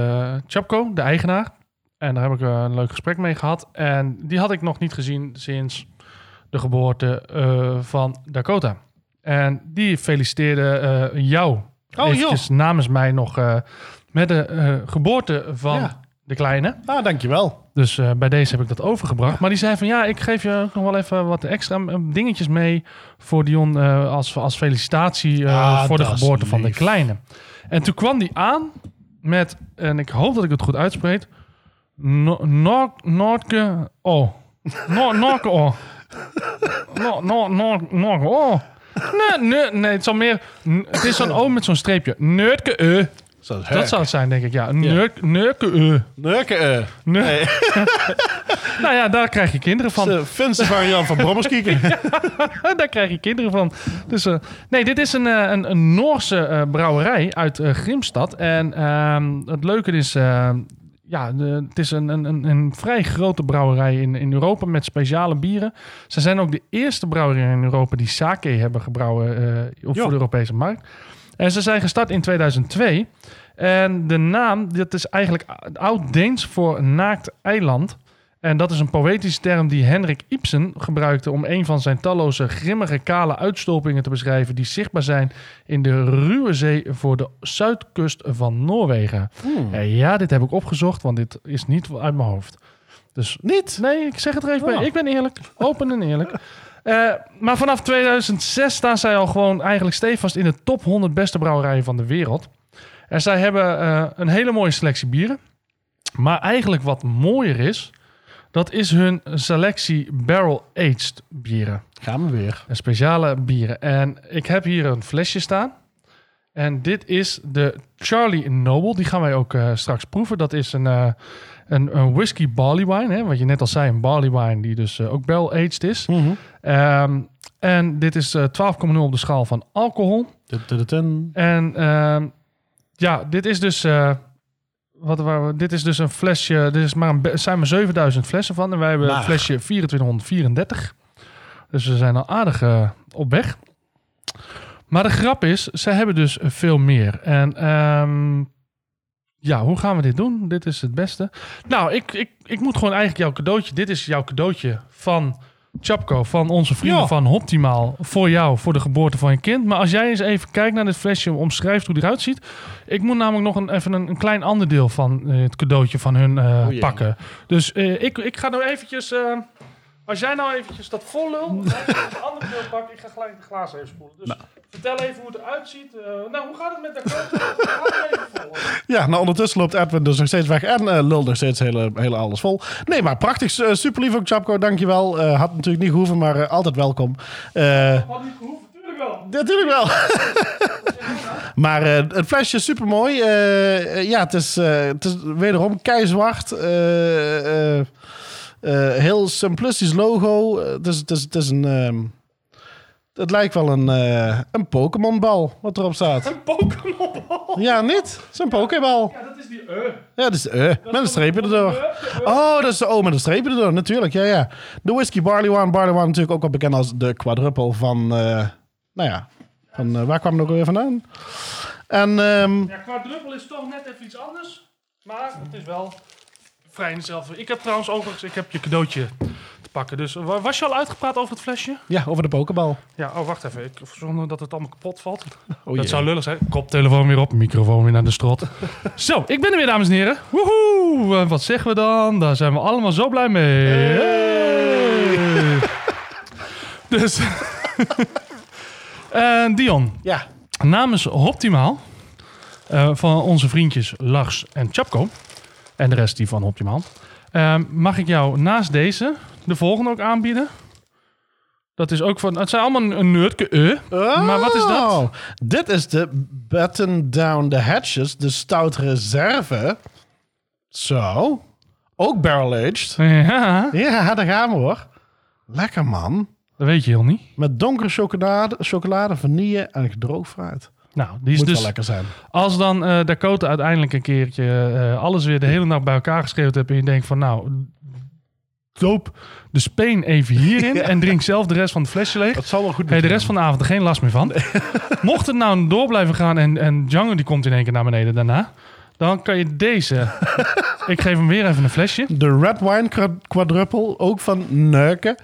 Speaker 1: Chapko, de eigenaar. En daar heb ik een leuk gesprek mee gehad. En die had ik nog niet gezien sinds de geboorte eh, van Dakota. En die feliciteerde eh, jou
Speaker 2: Oh,
Speaker 1: namens mij nog eh, met de geboorte van
Speaker 2: Ja.
Speaker 1: de kleine.
Speaker 2: Ah, dankjewel.
Speaker 1: Dus bij deze heb ik dat overgebracht. Maar die zei van ja, ik geef je nog wel even wat extra dingetjes mee voor Dion als, als felicitatie
Speaker 2: Ah,
Speaker 1: voor de geboorte van de kleine. En toen kwam die aan met, en ik hoop dat ik het goed uitspreek, No- Noor- Noorke O. No-. No- no- no- Noorke O. Nee, nee, nee, het zal meer, het is zo'n O met zo'n streepje. Neurke E.
Speaker 2: Zo,
Speaker 1: Dat zou het zijn, denk ik, ja. Neurk- Neurke E.
Speaker 2: Neuken, eh.
Speaker 1: Nee. nou ja, daar krijg je kinderen van.
Speaker 2: De Finse variant van brommerskieken.
Speaker 1: daar krijg je kinderen van. Dus, eh, nee, dit is een, eh, een, een Noorse eh, brouwerij uit eh, Grimstad. En ehm, het leuke is, eh, ja, de- het is een, een, een, vrij grote brouwerij in, in Europa met speciale bieren. Ze zijn ook de eerste brouwerij in Europa die sake hebben gebrouwen eh, op voor de Europese markt. En ze zijn gestart in 2002. En de naam, dat is eigenlijk oud-Deens voor naakt eiland. En dat is een poëtische term die Henrik Ibsen gebruikte om een van zijn talloze grimmige kale uitstulpingen te beschrijven die zichtbaar zijn in de ruwe zee voor de zuidkust van Noorwegen. Eh, ja, dit heb ik opgezocht, want dit is niet uit mijn hoofd. Dus
Speaker 2: Niet?
Speaker 1: Nee, ik zeg het er even bij.
Speaker 2: Oh.
Speaker 1: Ik ben eerlijk. Open en eerlijk. Eh, maar vanaf 2006 staan zij al gewoon eigenlijk stevast in de top 100 beste brouwerijen van de wereld. En zij hebben eh, een hele mooie selectie bieren. Maar eigenlijk wat mooier is, dat is hun selectie barrel-aged bieren.
Speaker 2: Gaan we weer.
Speaker 1: Een speciale bieren. En ik heb hier een flesje staan. En dit is de Charlie Noble. Die gaan wij ook eh, straks proeven. Dat is een, eh, een, een whisky barley wine. Hè? Wat je net al zei, een barley wine die dus eh, ook barrel aged is. Ehm, en dit is eh 12,0 op de schaal van alcohol. En ehm, ja, dit is dus... wat, waar we- dit is dus een flesje. Dit is maar een, er zijn maar 7000 flessen van. En wij hebben een flesje 2434. Dus we zijn al aardig eh, op weg. Maar de grap is, ze hebben dus veel meer. En ehm, ja, hoe gaan we dit doen? Dit is het beste. Nou, ik, ik, ik moet gewoon eigenlijk jouw cadeautje. Dit is jouw cadeautje van Chapco, van onze vrienden
Speaker 2: Ja.
Speaker 1: van Optimaal. Voor jou, voor de geboorte van je kind. Maar als jij eens even kijkt naar dit flesje, omschrijft hoe die eruit ziet. Ik moet namelijk nog een, even een, een klein ander deel van eh, het cadeautje van hun eh,
Speaker 2: jee.
Speaker 1: pakken. Dus eh, ik, ik ga nou eventjes... als jij nou eventjes dat vol lul, dan ga ik een ander deel pakken. Ik ga gelijk de glazen even spoelen. Dus vertel even hoe het eruit ziet. Eh, nou, hoe gaat het met Dakota? Even vol.
Speaker 2: Ja, nou ondertussen loopt Edwin dus nog steeds weg en eh lul nog steeds hele, hele alles vol. Nee, maar prachtig. eh, super lief ook, Chapco. Dankjewel. Had natuurlijk niet gehoeven, maar altijd welkom.
Speaker 1: Had niet gehoeven, natuurlijk wel.
Speaker 2: Natuurlijk wel. maar eh, het flesje is super mooi. ja, het is, het is wederom keizwart. Heel simplistisch logo. Het is, het is, het is een. ehm, het lijkt wel een, eh een Pokémon-bal wat erop staat.
Speaker 1: Een Pokémon-bal.
Speaker 2: Ja, niet? Het is een Pokébal.
Speaker 1: Ja, dat is die eh.
Speaker 2: Ja, dat is eh, met een streepje erdoor. Oh, dat is de O met een streepje erdoor, natuurlijk. Ja, ja. De Whisky Barley Wine. Barley Wine natuurlijk ook wel bekend als de quadruple van... eh, nou ja, van, eh, waar kwam het ook weer vandaan? En ehm,
Speaker 1: Ja, qua druppel is toch net even iets anders. Maar het is wel vrij hetzelfde. Ik heb trouwens overigens, ik heb je cadeautje pakken. Dus wa- was je al uitgepraat over het flesje?
Speaker 2: ja, over de Pokébal.
Speaker 1: Ja, oh wacht even. Ik, zonder dat het allemaal kapot valt.
Speaker 2: Oh,
Speaker 1: dat zou lullig zijn. Koptelefoon weer op, microfoon weer naar de strot. zo, ik ben er weer, dames en heren. Woehoe! Eh, wat zeggen we dan? Daar zijn we allemaal zo blij mee. Hey. dus, Eh, Dion,
Speaker 2: Ja.
Speaker 1: namens Optimaal eh, van onze vriendjes Lars en Chapco en de rest die van Optimaal, eh, mag ik jou naast deze de volgende ook aanbieden. Dat is ook van, het zijn allemaal een, nerdke eh. Maar wat is dat?
Speaker 2: Oh, Dit is de Batten Down the Hatches, de stout reserve. Zo. Ook barrel-aged.
Speaker 1: Ja,
Speaker 2: Ja, daar gaan we hoor. Lekker man.
Speaker 1: dat weet je heel niet.
Speaker 2: Met donkere chocolade, chocolade vanille en gedroogd fruit.
Speaker 1: Nou, die is
Speaker 2: Moet
Speaker 1: dus,
Speaker 2: wel lekker zijn.
Speaker 1: als dan eh Dakota uiteindelijk een keertje eh, alles weer de hele nacht bij elkaar geschreeuwd hebt en je denkt van nou, doop de speen even hierin en drink zelf de rest van het flesje leeg.
Speaker 2: Dat zal wel goed
Speaker 1: je de rest van de avond er geen last meer van. Mocht het nou door blijven gaan en, en Django die komt in één keer naar beneden daarna, dan kan je deze. ik geef hem weer even een flesje.
Speaker 2: De Red Wine Qua- Quadruple, ook van Neuken.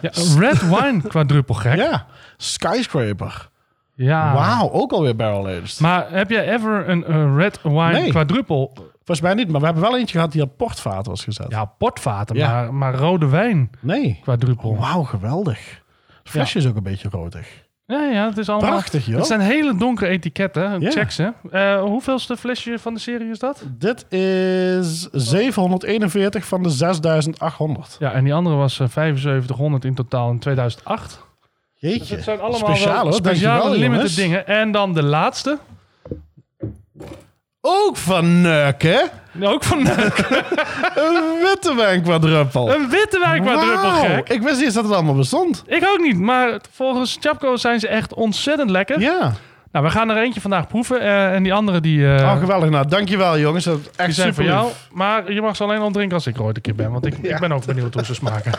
Speaker 1: Ja, red wine quadruple gek.
Speaker 2: Ja, Skyscraper.
Speaker 1: Ja.
Speaker 2: Wauw, ook alweer barrel-aged.
Speaker 1: Maar heb jij ever een, red wine
Speaker 2: Nee.
Speaker 1: quadruple?
Speaker 2: Volgens mij niet, maar we hebben wel eentje gehad die op portvaat was gezet.
Speaker 1: Ja, portvaten,
Speaker 2: Ja.
Speaker 1: Maar, maar rode wijn
Speaker 2: Nee.
Speaker 1: quadruple.
Speaker 2: Wauw, geweldig. Het flesje is ook een beetje rotig.
Speaker 1: Ja, ja, het is allemaal...
Speaker 2: Prachtig, joh.
Speaker 1: Het zijn hele donkere etiketten.
Speaker 2: Ja.
Speaker 1: Check ze. Eh, hoeveelste flesje van de serie is dat?
Speaker 2: Dit is 741 van de 6800.
Speaker 1: Ja, en die andere was eh, 7500 in totaal in 2008.
Speaker 2: Jeetje.
Speaker 1: Dus het zijn allemaal
Speaker 2: Speciaal,
Speaker 1: wel
Speaker 2: hoor.
Speaker 1: speciale
Speaker 2: Dankjewel,
Speaker 1: limited
Speaker 2: jongens.
Speaker 1: dingen. En dan de laatste.
Speaker 2: Ook van Neuken.
Speaker 1: Ook van
Speaker 2: Een witte wijn quadruple.
Speaker 1: een witte wijn quadruple
Speaker 2: Wauw,
Speaker 1: gek.
Speaker 2: Ik wist niet eens dat het allemaal bestond.
Speaker 1: Ik ook niet, maar volgens Chapco zijn ze echt ontzettend lekker.
Speaker 2: Ja.
Speaker 1: Nou, we gaan er eentje vandaag proeven. eh, en die andere die,
Speaker 2: oh, geweldig. Nou, dankjewel jongens. Dat is echt super
Speaker 1: voor jou. Maar je mag ze alleen al drinken als ik er ooit een keer ben. Want ik, ik ben ook benieuwd hoe ze smaken.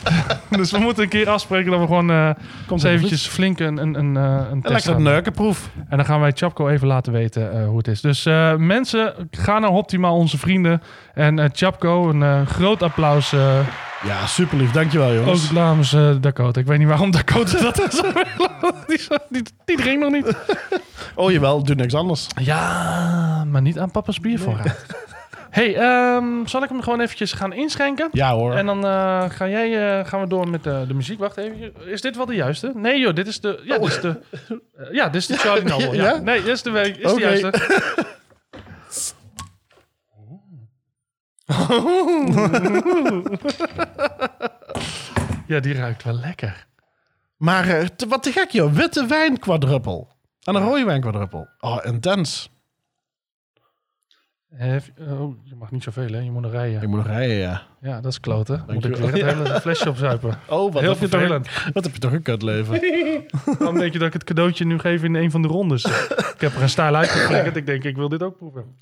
Speaker 1: dus we moeten een keer afspreken dat we gewoon eh eens eventjes flink een, een, een, een test doen.
Speaker 2: neukenproef.
Speaker 1: En dan gaan wij Chapco even laten weten hoe het is. Dus mensen, ga naar Optima, onze vrienden. En Chapco, een eh, groot applaus. eh,
Speaker 2: Ja, super lief. Dankjewel jongens.
Speaker 1: ook namens Dakota. Ik weet niet waarom Dakota dat is. die, die, die drinkt nog niet.
Speaker 2: Oh jawel, doe niks anders.
Speaker 1: Ja, maar niet aan papa's biervoorraad. hey, ehm, zal ik hem gewoon eventjes gaan inschenken?
Speaker 2: Ja hoor.
Speaker 1: En dan ga jij, gaan we door met de, de muziek. Wacht even. Is dit wel de juiste? Nee joh, dit is de... Ja, dit is de, eh, ja, dit is de Charlie Noble. Ja.
Speaker 2: Ja?
Speaker 1: Nee, dit is de, is
Speaker 2: Oké.
Speaker 1: de juiste. ja, die ruikt wel lekker.
Speaker 2: Maar eh, te- wat te gek joh. Witte wijn quadruppel. En een rode wijn quadruppel. Oh, intens.
Speaker 1: Je- oh, je mag niet zoveel, hè? Je moet nog rijden.
Speaker 2: Ik moet nog rijden, ja.
Speaker 1: Ja, dat is kloten. Moet ik
Speaker 2: Dankjewel.
Speaker 1: weer het hele flesje opzuipen.
Speaker 2: Oh, wat
Speaker 1: Heel
Speaker 2: heb je toch
Speaker 1: vervelend.
Speaker 2: een- Wat heb je toch een kutleven.
Speaker 1: Dan denk je dat ik het cadeautje nu geef in een van de rondes. ik heb er een stijl uitgeflikkerd. Ik denk, ik wil dit ook proeven.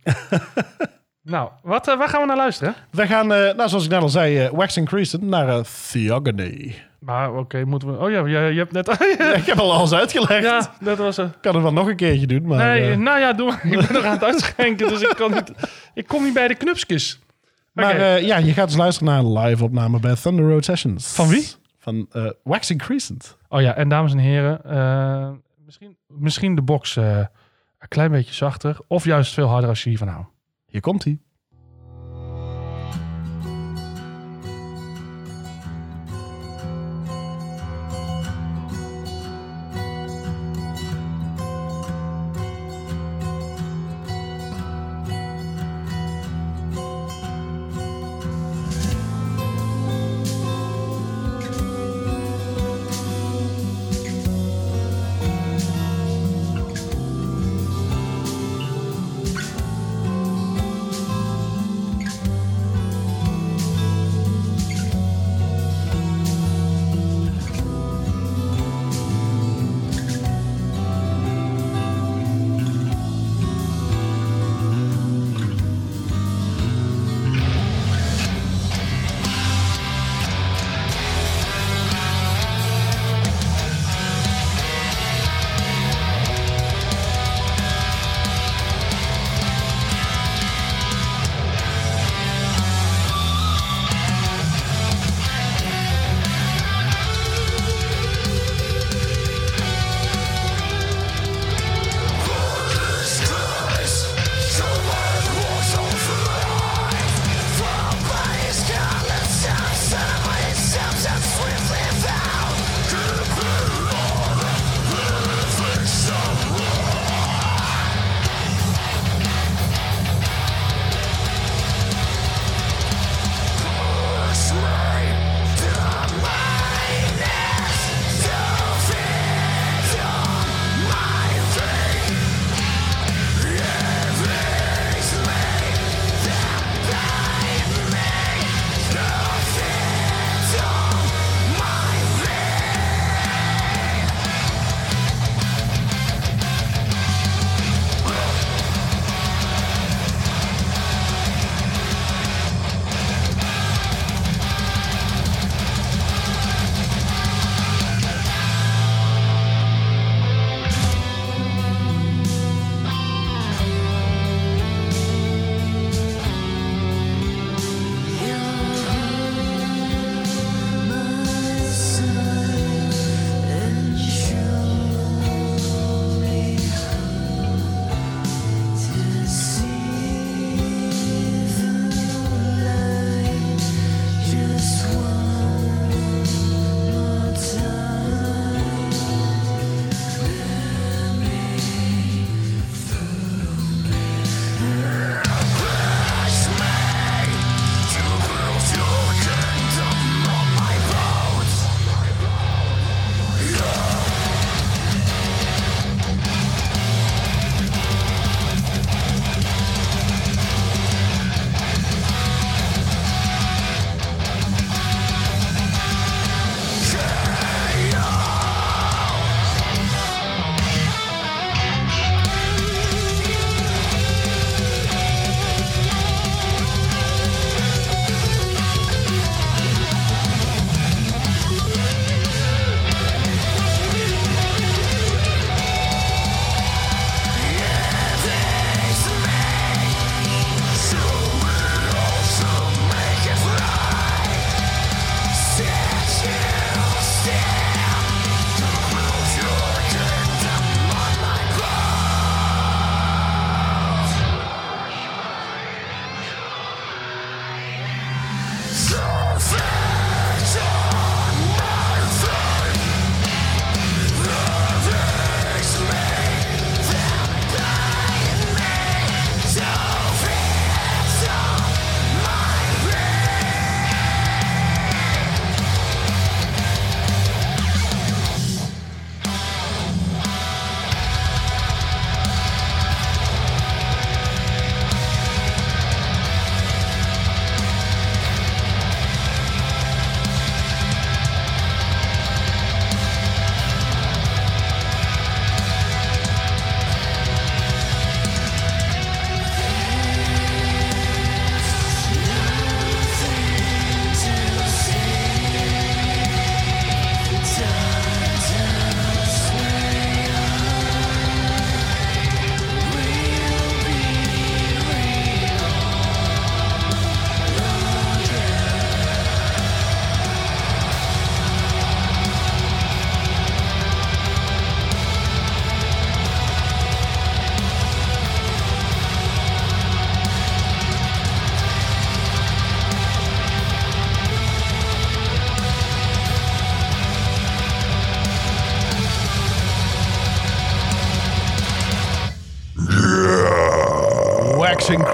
Speaker 1: Nou, wat, eh, waar gaan we naar luisteren?
Speaker 2: We gaan, eh, nou, zoals ik net al zei, eh, Wax and Crescent naar Theogony.
Speaker 1: Maar oké, moeten we... Oh ja, je, je hebt net...
Speaker 2: Ja, ik heb al alles uitgelegd.
Speaker 1: ja, dat was... een.
Speaker 2: Ik kan het wel nog een keertje doen, maar...
Speaker 1: nee, nou ja, doe maar. Ik ben nog aan het uitschenken, dus ik, kan niet, ik kom niet bij de knupskes.
Speaker 2: maar ja, je gaat dus luisteren naar een live opname bij Thunder Road Sessions.
Speaker 1: Van wie?
Speaker 2: Van Wax and Crescent.
Speaker 1: Oh ja, en dames en heren, misschien, misschien de box een klein beetje zachter. Of juist veel harder als je hiervan houdt.
Speaker 2: Hier komt hij.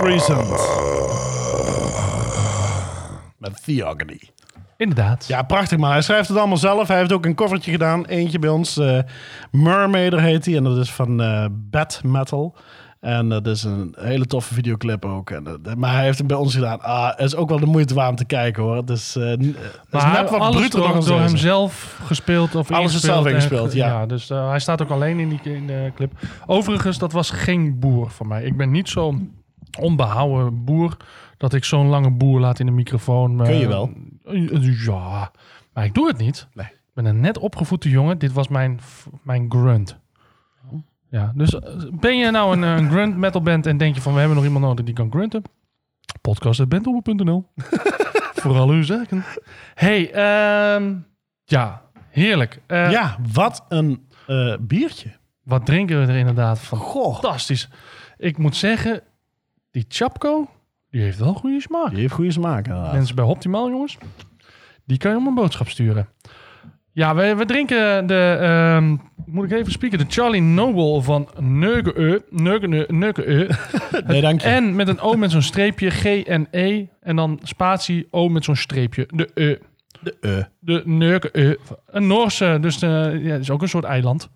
Speaker 2: Crescent. Met Theogony.
Speaker 1: Inderdaad.
Speaker 2: Ja, prachtig man. Hij schrijft het allemaal zelf. Hij heeft ook een covertje gedaan. Eentje bij ons. eh Mermaider heet hij. En dat is van eh Bad Metal. En dat is een hele toffe videoclip ook. En, eh, maar hij heeft hem bij ons gedaan. Ah, het is ook wel de moeite waard om te kijken hoor. Het is, eh, n- het is
Speaker 1: Maar
Speaker 2: net wat
Speaker 1: alles
Speaker 2: bruter
Speaker 1: door,
Speaker 2: dan
Speaker 1: door hem zelf gespeeld of
Speaker 2: Alles is
Speaker 1: ingespeeld
Speaker 2: zelf
Speaker 1: en-
Speaker 2: ingespeeld, ja.
Speaker 1: dus eh, hij staat ook alleen in, die, in de clip. Overigens, dat was geen boer van mij. Ik ben niet zo'n onbehouden boer dat ik zo'n lange boer laat in de microfoon.
Speaker 2: Kun je
Speaker 1: eh,
Speaker 2: wel.
Speaker 1: Ja, maar ik doe het niet.
Speaker 2: Nee.
Speaker 1: Ik ben een net opgevoede jongen. Dit was mijn, mijn grunt. Ja, dus eh, ben je nou een, eh, een grunt metal band en denk je van we hebben nog iemand nodig die kan grunten? Podcast.bentoppen.nl Vooral u zeggen. Hey, ehm, ja, heerlijk.
Speaker 2: Ja, wat een biertje.
Speaker 1: Wat drinken we er inderdaad van?
Speaker 2: Goh.
Speaker 1: Fantastisch. Ik moet zeggen, die Chapco, die heeft wel goede smaak.
Speaker 2: Die heeft goede smaak inderdaad.
Speaker 1: Mensen bij Optimal, jongens, die kan je om een boodschap sturen. Ja, we, we drinken de, ehm, moet ik even spieken, de Charlie Noble van Neuke E. Neuke, Neuke E.
Speaker 2: Nee, dank je.
Speaker 1: En met een O met zo'n streepje, G en E. En dan spatie O met zo'n streepje, de E.
Speaker 2: De eh.
Speaker 1: De Neuke E. Een Noorse, dus de, ja, het is ook een soort eiland.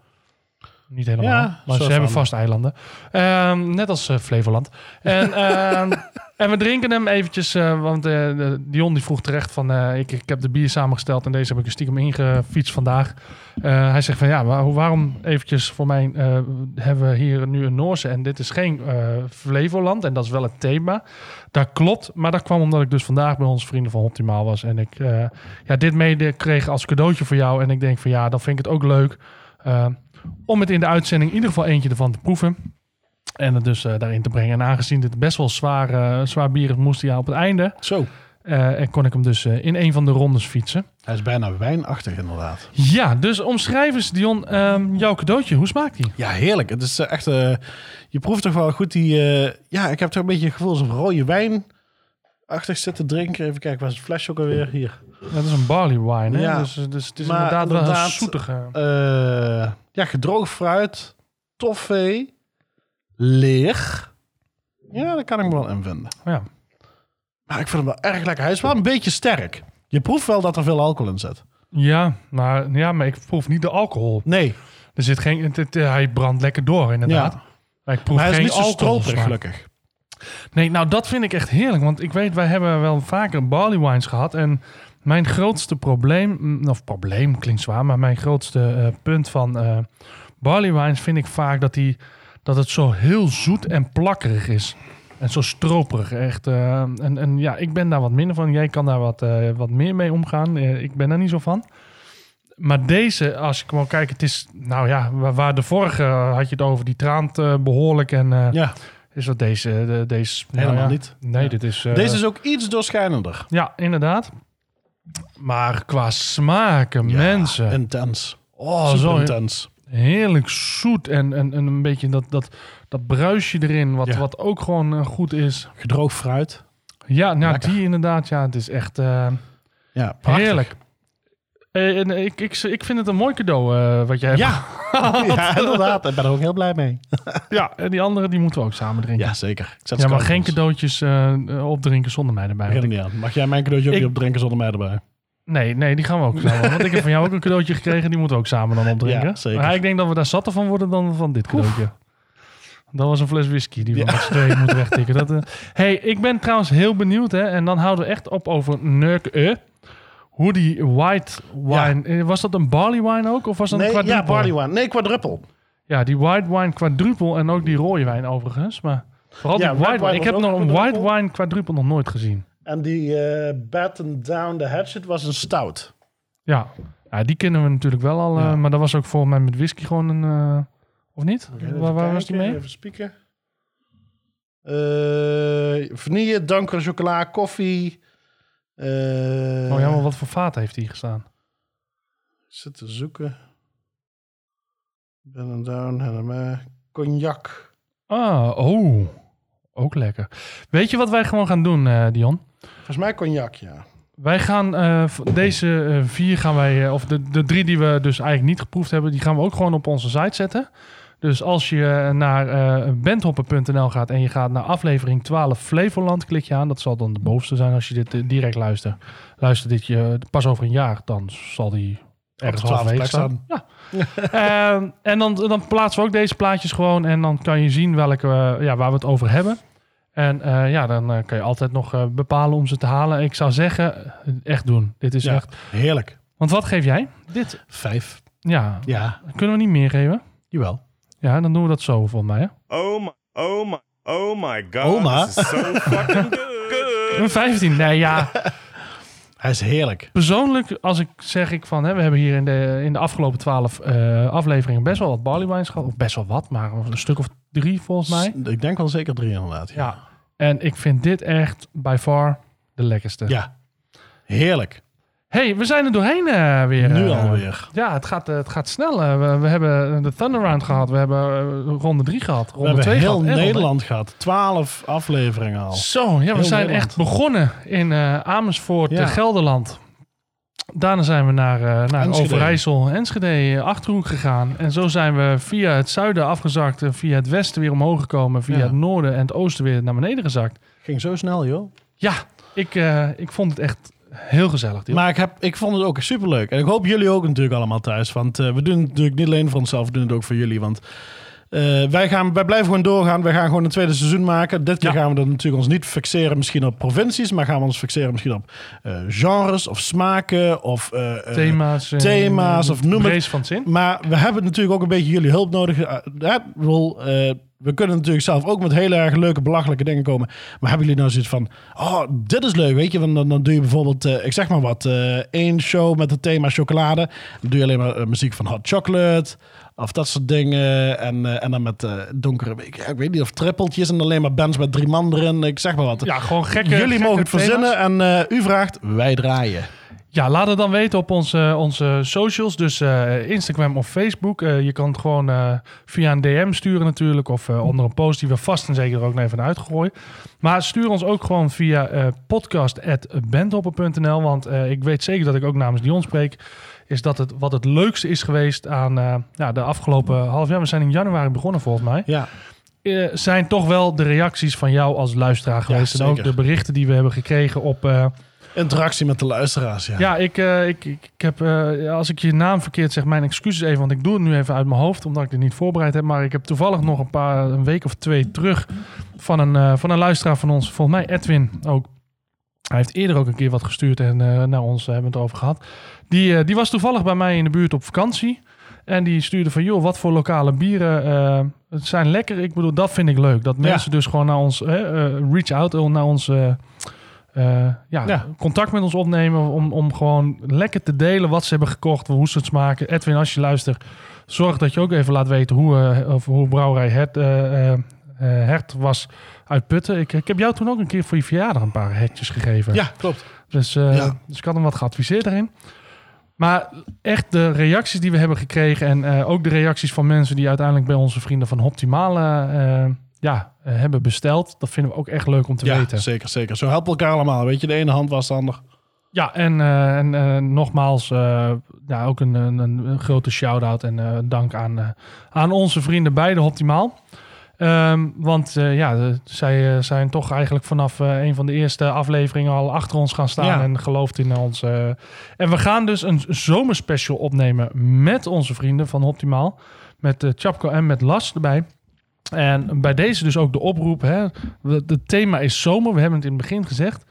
Speaker 1: Niet helemaal,
Speaker 2: Ja,
Speaker 1: maar ze hebben vast eilanden. Ehm, net als eh, Flevoland. En, ehm, en we drinken hem eventjes, eh, want eh, Dion die vroeg terecht van... ik, ik heb de bier samengesteld en deze heb ik er stiekem ingefietst vandaag. Hij zegt van ja, maar waarom eventjes voor mij hebben we hier nu een Noorse... en dit is geen Flevoland en dat is wel het thema. Dat klopt, maar dat kwam omdat ik dus vandaag bij onze vrienden van Optimaal was. En ik ja, dit mede kreeg als cadeautje voor jou. En ik denk van ja, dan vind ik het ook leuk... eh, om het in de uitzending in ieder geval eentje ervan te proeven. En het dus eh, daarin te brengen. En aangezien dit best wel zwaar, eh, zwaar bier is, moest hij op het einde.
Speaker 2: Zo.
Speaker 1: eh, en kon ik hem dus in een van de rondes fietsen.
Speaker 2: Hij is bijna wijnachtig inderdaad.
Speaker 1: Ja, dus omschrijf eens, Dion, ehm, jouw cadeautje. Hoe smaakt die?
Speaker 2: Ja, heerlijk. Het is echt... je proeft toch wel goed die... ja, ik heb toch een beetje het gevoel alsof rode wijn... Achtig zitten drinken. Even kijken, waar is het flesje ook alweer? Hier.
Speaker 1: Dat is een barley wine, hè?
Speaker 2: Ja.
Speaker 1: Dus, dus het is
Speaker 2: Maar
Speaker 1: inderdaad, wel een zoetige.
Speaker 2: Eh, ja, gedroogd fruit. Toffee. Leer. Ja, daar kan ik me wel in vinden.
Speaker 1: Ja.
Speaker 2: Maar ik vind hem wel erg lekker. Hij is wel een beetje sterk. Je proeft wel dat er veel alcohol in zit.
Speaker 1: Ja, maar, ja, maar ik proef niet de alcohol.
Speaker 2: Nee,
Speaker 1: Er zit geen, het, het- hij brandt lekker door, inderdaad.
Speaker 2: Ja.
Speaker 1: Maar ik proef
Speaker 2: maar hij is
Speaker 1: geen
Speaker 2: niet zo
Speaker 1: alcohol.
Speaker 2: stroperig gelukkig.
Speaker 1: Nee, nou dat vind ik echt heerlijk. Want ik weet, wij hebben wel vaker barley wines gehad. En mijn grootste probleem, mm, of probleem klinkt zwaar, maar mijn grootste eh, punt van eh, barley wines vind ik vaak dat, die, dat het zo heel zoet en plakkerig is. En zo stroperig, echt. eh, en, en ja, ik ben daar wat minder van. Jij kan daar wat, wat meer mee omgaan. Ik ben daar niet zo van. Maar deze, als ik gewoon kijk, het is, nou ja, waar, waar de vorige had je het over, die traant eh, behoorlijk. En
Speaker 2: Ja,
Speaker 1: is wat deze, de, deze nou
Speaker 2: Helemaal
Speaker 1: ja.
Speaker 2: niet.
Speaker 1: Nee,
Speaker 2: Ja.
Speaker 1: dit is. eh,
Speaker 2: deze is ook iets doorschijnender.
Speaker 1: Ja, inderdaad. Maar qua smaken, mensen.
Speaker 2: Intens.
Speaker 1: oh,
Speaker 2: Super
Speaker 1: zo
Speaker 2: intens.
Speaker 1: heerlijk zoet en, en, en een beetje dat, dat, dat bruisje erin, wat,
Speaker 2: Ja.
Speaker 1: wat ook gewoon eh, goed is.
Speaker 2: Gedroogd fruit.
Speaker 1: Ja, nou,
Speaker 2: Lekker.
Speaker 1: die inderdaad, ja, het is echt eh,
Speaker 2: Ja, prachtig.
Speaker 1: heerlijk. Eh, en ik, ik, ik vind het een mooi cadeau eh, wat jij hebt.
Speaker 2: Ja. ja, inderdaad. Ik ben er ook heel blij mee.
Speaker 1: ja, en die andere die moeten we ook samen drinken.
Speaker 2: Ja, zeker. Ik
Speaker 1: Ja, maar geen cadeautjes eh, opdrinken zonder mij erbij.
Speaker 2: Er niet aan. Mag jij mijn cadeautje ook
Speaker 1: Ik-
Speaker 2: niet opdrinken zonder mij erbij?
Speaker 1: Nee, nee, die gaan we ook samen. Want ik heb van jou ook een cadeautje gekregen. Die moeten we ook samen dan opdrinken.
Speaker 2: Ja, zeker.
Speaker 1: Maar ik denk dat we daar zatter van worden dan van dit cadeautje. Dat was een fles whisky die we met z'n tweeën moeten wegtikken. Dat, eh. hey, ik ben trouwens heel benieuwd. Hè, en dan houden we echt op over Nurk E. Hoe die white wine... eh, Was dat een barley wine ook? Of was dat een
Speaker 2: Nee, ja,
Speaker 1: quadruple?
Speaker 2: barley wine. Nee, quadruppel.
Speaker 1: Ja, die white wine quadruple en ook die rode wijn overigens. Maar vooral
Speaker 2: Ja,
Speaker 1: die white
Speaker 2: white
Speaker 1: wine. Ik heb nog een
Speaker 2: een
Speaker 1: white wine quadruple nog nooit gezien.
Speaker 2: En die eh Batten Down the Hatchet was een stout.
Speaker 1: Ja. ja, die kennen we natuurlijk wel al. eh,
Speaker 2: Ja.
Speaker 1: maar dat was ook volgens mij met whisky gewoon een... of niet? Waar waar was die mee?
Speaker 2: Even spieken. Vanille, donkere chocola, koffie. Eh,
Speaker 1: Oh ja, maar wat voor vaat heeft hij gestaan?
Speaker 2: Zit te zoeken. Ben Down, Hanema. Cognac.
Speaker 1: Ah, oh. Ook lekker. Weet je wat wij gewoon gaan doen, eh, Dion?
Speaker 2: Volgens mij cognac, ja.
Speaker 1: Wij gaan eh, deze vier gaan wij, of de, de drie die we dus eigenlijk niet geproefd hebben, die gaan we ook gewoon op onze site zetten. Dus als je naar eh bandhoppen.nl gaat en je gaat naar aflevering 12 Flevoland, klik je aan. Dat zal dan de bovenste zijn als je dit eh, direct luistert. Luister dit je pas over een jaar, dan zal die ergens halverwege staan. Ja. Ehm, en dan, dan plaatsen we ook deze plaatjes gewoon en dan kan je zien welke, ja, waar we het over hebben. En ja, dan eh, kan je altijd nog bepalen om ze te halen. Ik zou zeggen, echt doen. Dit is
Speaker 2: Ja,
Speaker 1: echt...
Speaker 2: heerlijk.
Speaker 1: Want wat geef jij? Dit?
Speaker 2: Vijf.
Speaker 1: Ja,
Speaker 2: Ja,
Speaker 1: kunnen we niet meer geven?
Speaker 2: jawel.
Speaker 1: Ja, dan doen we dat zo volgens mij. Hè?
Speaker 3: Oh my, oh my, oh my god.
Speaker 2: Oma?
Speaker 3: This is so fucking good.
Speaker 1: Een 15. Nee, ja.
Speaker 2: Hij is heerlijk.
Speaker 1: Persoonlijk, als ik zeg ik van... Hè, we hebben hier in de, in de afgelopen 12 afleveringen best wel wat barley wines gehad. Of best wel wat, maar een stuk of drie volgens mij.
Speaker 2: Ik denk wel zeker drie inderdaad.
Speaker 1: Ja. En ik vind dit echt by far de lekkerste.
Speaker 2: Ja. Heerlijk.
Speaker 1: Hey, we zijn er doorheen eh, weer.
Speaker 2: Nu
Speaker 1: eh.
Speaker 2: alweer.
Speaker 1: Ja, het gaat, eh, het gaat snel. we, we hebben de Thunder Round gehad. We hebben ronde 3 gehad.
Speaker 2: We
Speaker 1: Ronde
Speaker 2: hebben
Speaker 1: 2
Speaker 2: heel
Speaker 1: gehad.
Speaker 2: Nederland gehad. Twaalf afleveringen al.
Speaker 1: Zo, ja, we
Speaker 2: Heel
Speaker 1: zijn
Speaker 2: Nederland.
Speaker 1: echt begonnen in Amersfoort,
Speaker 2: Ja.
Speaker 1: Gelderland. Daarna zijn we naar, naar
Speaker 2: Enschede.
Speaker 1: Overijssel, Enschede, Achterhoek gegaan. En zo zijn we via het zuiden afgezakt. via het westen weer omhoog gekomen. Via
Speaker 2: Ja.
Speaker 1: het noorden en het oosten weer naar beneden gezakt.
Speaker 2: Ging zo snel, joh.
Speaker 1: Ja, ik, ik vond het echt heel gezellig.
Speaker 2: Maar ik, heb, ik vond het ook superleuk. En ik hoop jullie ook natuurlijk allemaal thuis. Want eh, we doen het natuurlijk niet alleen voor onszelf, we doen het ook voor jullie. Want eh, wij, gaan, wij blijven gewoon doorgaan. Wij gaan gewoon een tweede seizoen maken. Dit keer
Speaker 1: Ja.
Speaker 2: gaan we dan natuurlijk ons niet fixeren misschien op provincies. Maar gaan we ons fixeren misschien op eh, genres of smaken of
Speaker 1: thema's.
Speaker 2: thema's of noem het.
Speaker 1: van zin.
Speaker 2: Maar we hebben natuurlijk ook een beetje jullie hulp nodig. Eh, we kunnen natuurlijk zelf ook met hele erg leuke, belachelijke dingen komen. Maar hebben jullie nou zoiets van, oh, dit is leuk, weet je? Want dan, dan doe je bijvoorbeeld, eh, ik zeg maar wat, eh, één show met het thema chocolade. Dan doe je alleen maar eh, muziek van hot chocolate of dat soort dingen. En, en dan met donkere, ik, ik weet niet, of trippeltjes en alleen maar bands met drie man erin. Ik zeg maar wat.
Speaker 1: Ja, gewoon gekke
Speaker 2: jullie
Speaker 1: gekke
Speaker 2: mogen het verzinnen en u vraagt, wij draaien.
Speaker 1: Ja, laat het dan weten op onze, onze socials. Dus eh, Instagram of Facebook. Eh, je kan het gewoon eh, via een DM sturen natuurlijk. Of onder een post die we vast en zeker er ook even uitgooien. Maar stuur ons ook gewoon via podcast.bandhopper.nl. Want ik weet zeker dat ik ook namens Dion spreek. Is dat het wat het leukste is geweest aan ja, de afgelopen half jaar. We zijn in januari begonnen volgens mij.
Speaker 2: Ja,
Speaker 1: zijn toch wel de reacties van jou als luisteraar geweest. en ook de berichten die we hebben gekregen op...
Speaker 2: interactie met de luisteraars. Ja,
Speaker 1: ja, ik, eh, ik, ik, ik heb, eh, als ik je naam verkeerd zeg, mijn excuses even, want ik doe het nu even uit mijn hoofd, omdat ik dit niet voorbereid heb. Maar ik heb toevallig nog een paar, een week of twee terug van een, eh, van een luisteraar van ons, volgens mij Edwin ook. Hij heeft eerder ook een keer wat gestuurd en naar ons hebben we het over gehad. Die, die was toevallig bij mij in de buurt op vakantie. En die stuurde van, joh, wat voor lokale bieren het zijn lekker. Ik bedoel, dat vind ik leuk. Dat mensen dus gewoon naar ons, reach out, naar ons, eh, ja,
Speaker 2: Ja.
Speaker 1: contact met ons opnemen. Om, om gewoon lekker te delen wat ze hebben gekocht, hoe ze het smaken. Edwin, als je luistert, zorg dat je ook even laat weten hoe, eh, of hoe brouwerij het, eh, Hert was uit Putten. Ik, ik heb jou toen ook een keer voor je verjaardag een paar hertjes gegeven.
Speaker 2: ja klopt.
Speaker 1: Dus, eh,
Speaker 2: Ja.
Speaker 1: dus ik had hem wat geadviseerd daarin. Maar echt de reacties die we hebben gekregen... en eh, ook de reacties van mensen die uiteindelijk bij onze vrienden van Optimale... eh, ja, hebben besteld. Dat vinden we ook echt leuk om te
Speaker 2: ja,
Speaker 1: weten.
Speaker 2: zeker, zeker. Zo helpen we elkaar allemaal. Weet je, de ene hand was de ander.
Speaker 1: Ja, en, eh, en eh, nogmaals, eh, ja, ook een, een, een grote shout-out en eh, dank aan, eh, aan onze vrienden bij de Optimaal. Ehm, want eh, ja, de- zij eh, zijn toch eigenlijk vanaf eh, een van de eerste afleveringen al achter ons gaan staan
Speaker 2: Ja.
Speaker 1: en gelooft in ons. eh. en we gaan dus een zomerspecial opnemen met onze vrienden van Optimaal. Met eh Chapco en met Las erbij. En bij deze dus ook de oproep. Hè, het thema is zomer. We hebben het in het begin gezegd.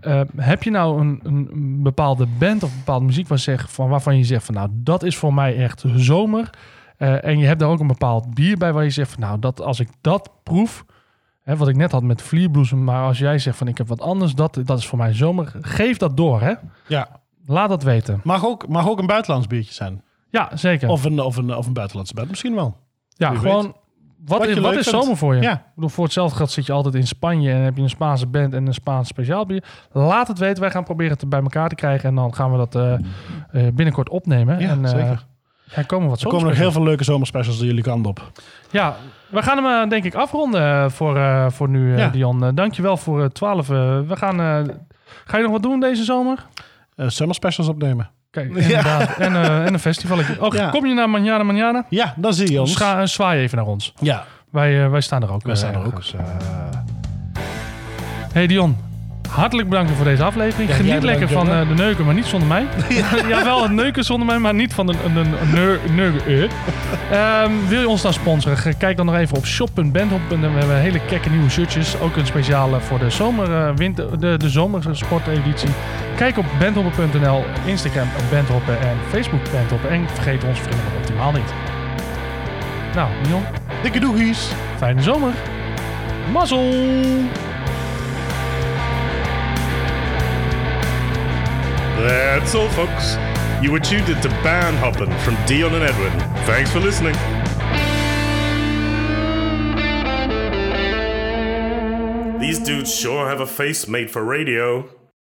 Speaker 1: Uh, heb je nou een, een, bepaalde band of bepaalde muziek waar zeg, van, waarvan je zegt van nou dat is voor mij echt zomer. Uh, en je hebt daar ook een bepaald bier bij waar je zegt van nou dat als ik dat proef, hè, wat ik net had met vlierbloesem, maar als jij zegt van ik heb wat anders, dat, dat is voor mij zomer. Geef dat door hè.
Speaker 2: Ja.
Speaker 1: Laat dat weten.
Speaker 2: Mag ook, mag ook een buitenlands biertje zijn.
Speaker 1: Ja, zeker.
Speaker 2: Of een, of een, of een buitenlandse band. Misschien wel.
Speaker 1: ja, gewoon
Speaker 2: weet.
Speaker 1: Wat, is, wat is
Speaker 2: vindt.
Speaker 1: zomer voor je?
Speaker 2: Ja.
Speaker 1: Ik bedoel, voor hetzelfde geld zit je altijd in Spanje en heb je een Spaanse band en een Spaans speciaal bier. Laat het weten. Wij gaan proberen het bij elkaar te krijgen en dan gaan we dat eh, eh, binnenkort opnemen.
Speaker 2: Ja,
Speaker 1: en, eh,
Speaker 2: zeker.
Speaker 1: Er komen wat
Speaker 2: Er komen nog heel veel leuke zomerspecials jullie kant op.
Speaker 1: Ja, we gaan hem denk ik afronden voor, voor nu,
Speaker 2: Ja.
Speaker 1: Dion. Uh, dankjewel voor 12. we gaan, ga je nog wat doen deze zomer?
Speaker 2: Eh zomerspecials opnemen.
Speaker 1: Kijk, inderdaad. En, eh, en een festival. Oh, kom je naar Manjana Manjana?
Speaker 2: Ja, dan zie je ons.
Speaker 1: Scha- eh, zwaai even naar ons.
Speaker 2: Ja,
Speaker 1: Wij, eh, wij staan er ook.
Speaker 2: Wij staan er ook.
Speaker 1: ergens, eh. Hey Dion, hartelijk bedankt voor deze aflevering.
Speaker 2: Ja,
Speaker 1: Geniet lekker van eh, de neuken, maar niet zonder mij. ja. wel het neuken zonder mij, maar niet van de een, een, een neu- neuken. eh. Ehm, wil je ons nou sponsoren? Kijk dan nog even op shop.bandhop. We hebben hele kekke nieuwe shirtjes. Ook een speciale voor de zomer, eh, winter, de, de zomersporteditie. Kijk op bandhoppen.nl, Instagram bandhoppen en Facebook bandhoppen. En vergeet ons vrienden optimaal niet. Nou, Dion,
Speaker 2: dikke doegies.
Speaker 1: fijne zomer. Mazzel!
Speaker 3: That's all, folks. You were tuned into Band Hoppin' from Dion and Edwin. Thanks for listening. These dudes sure have a face made for radio.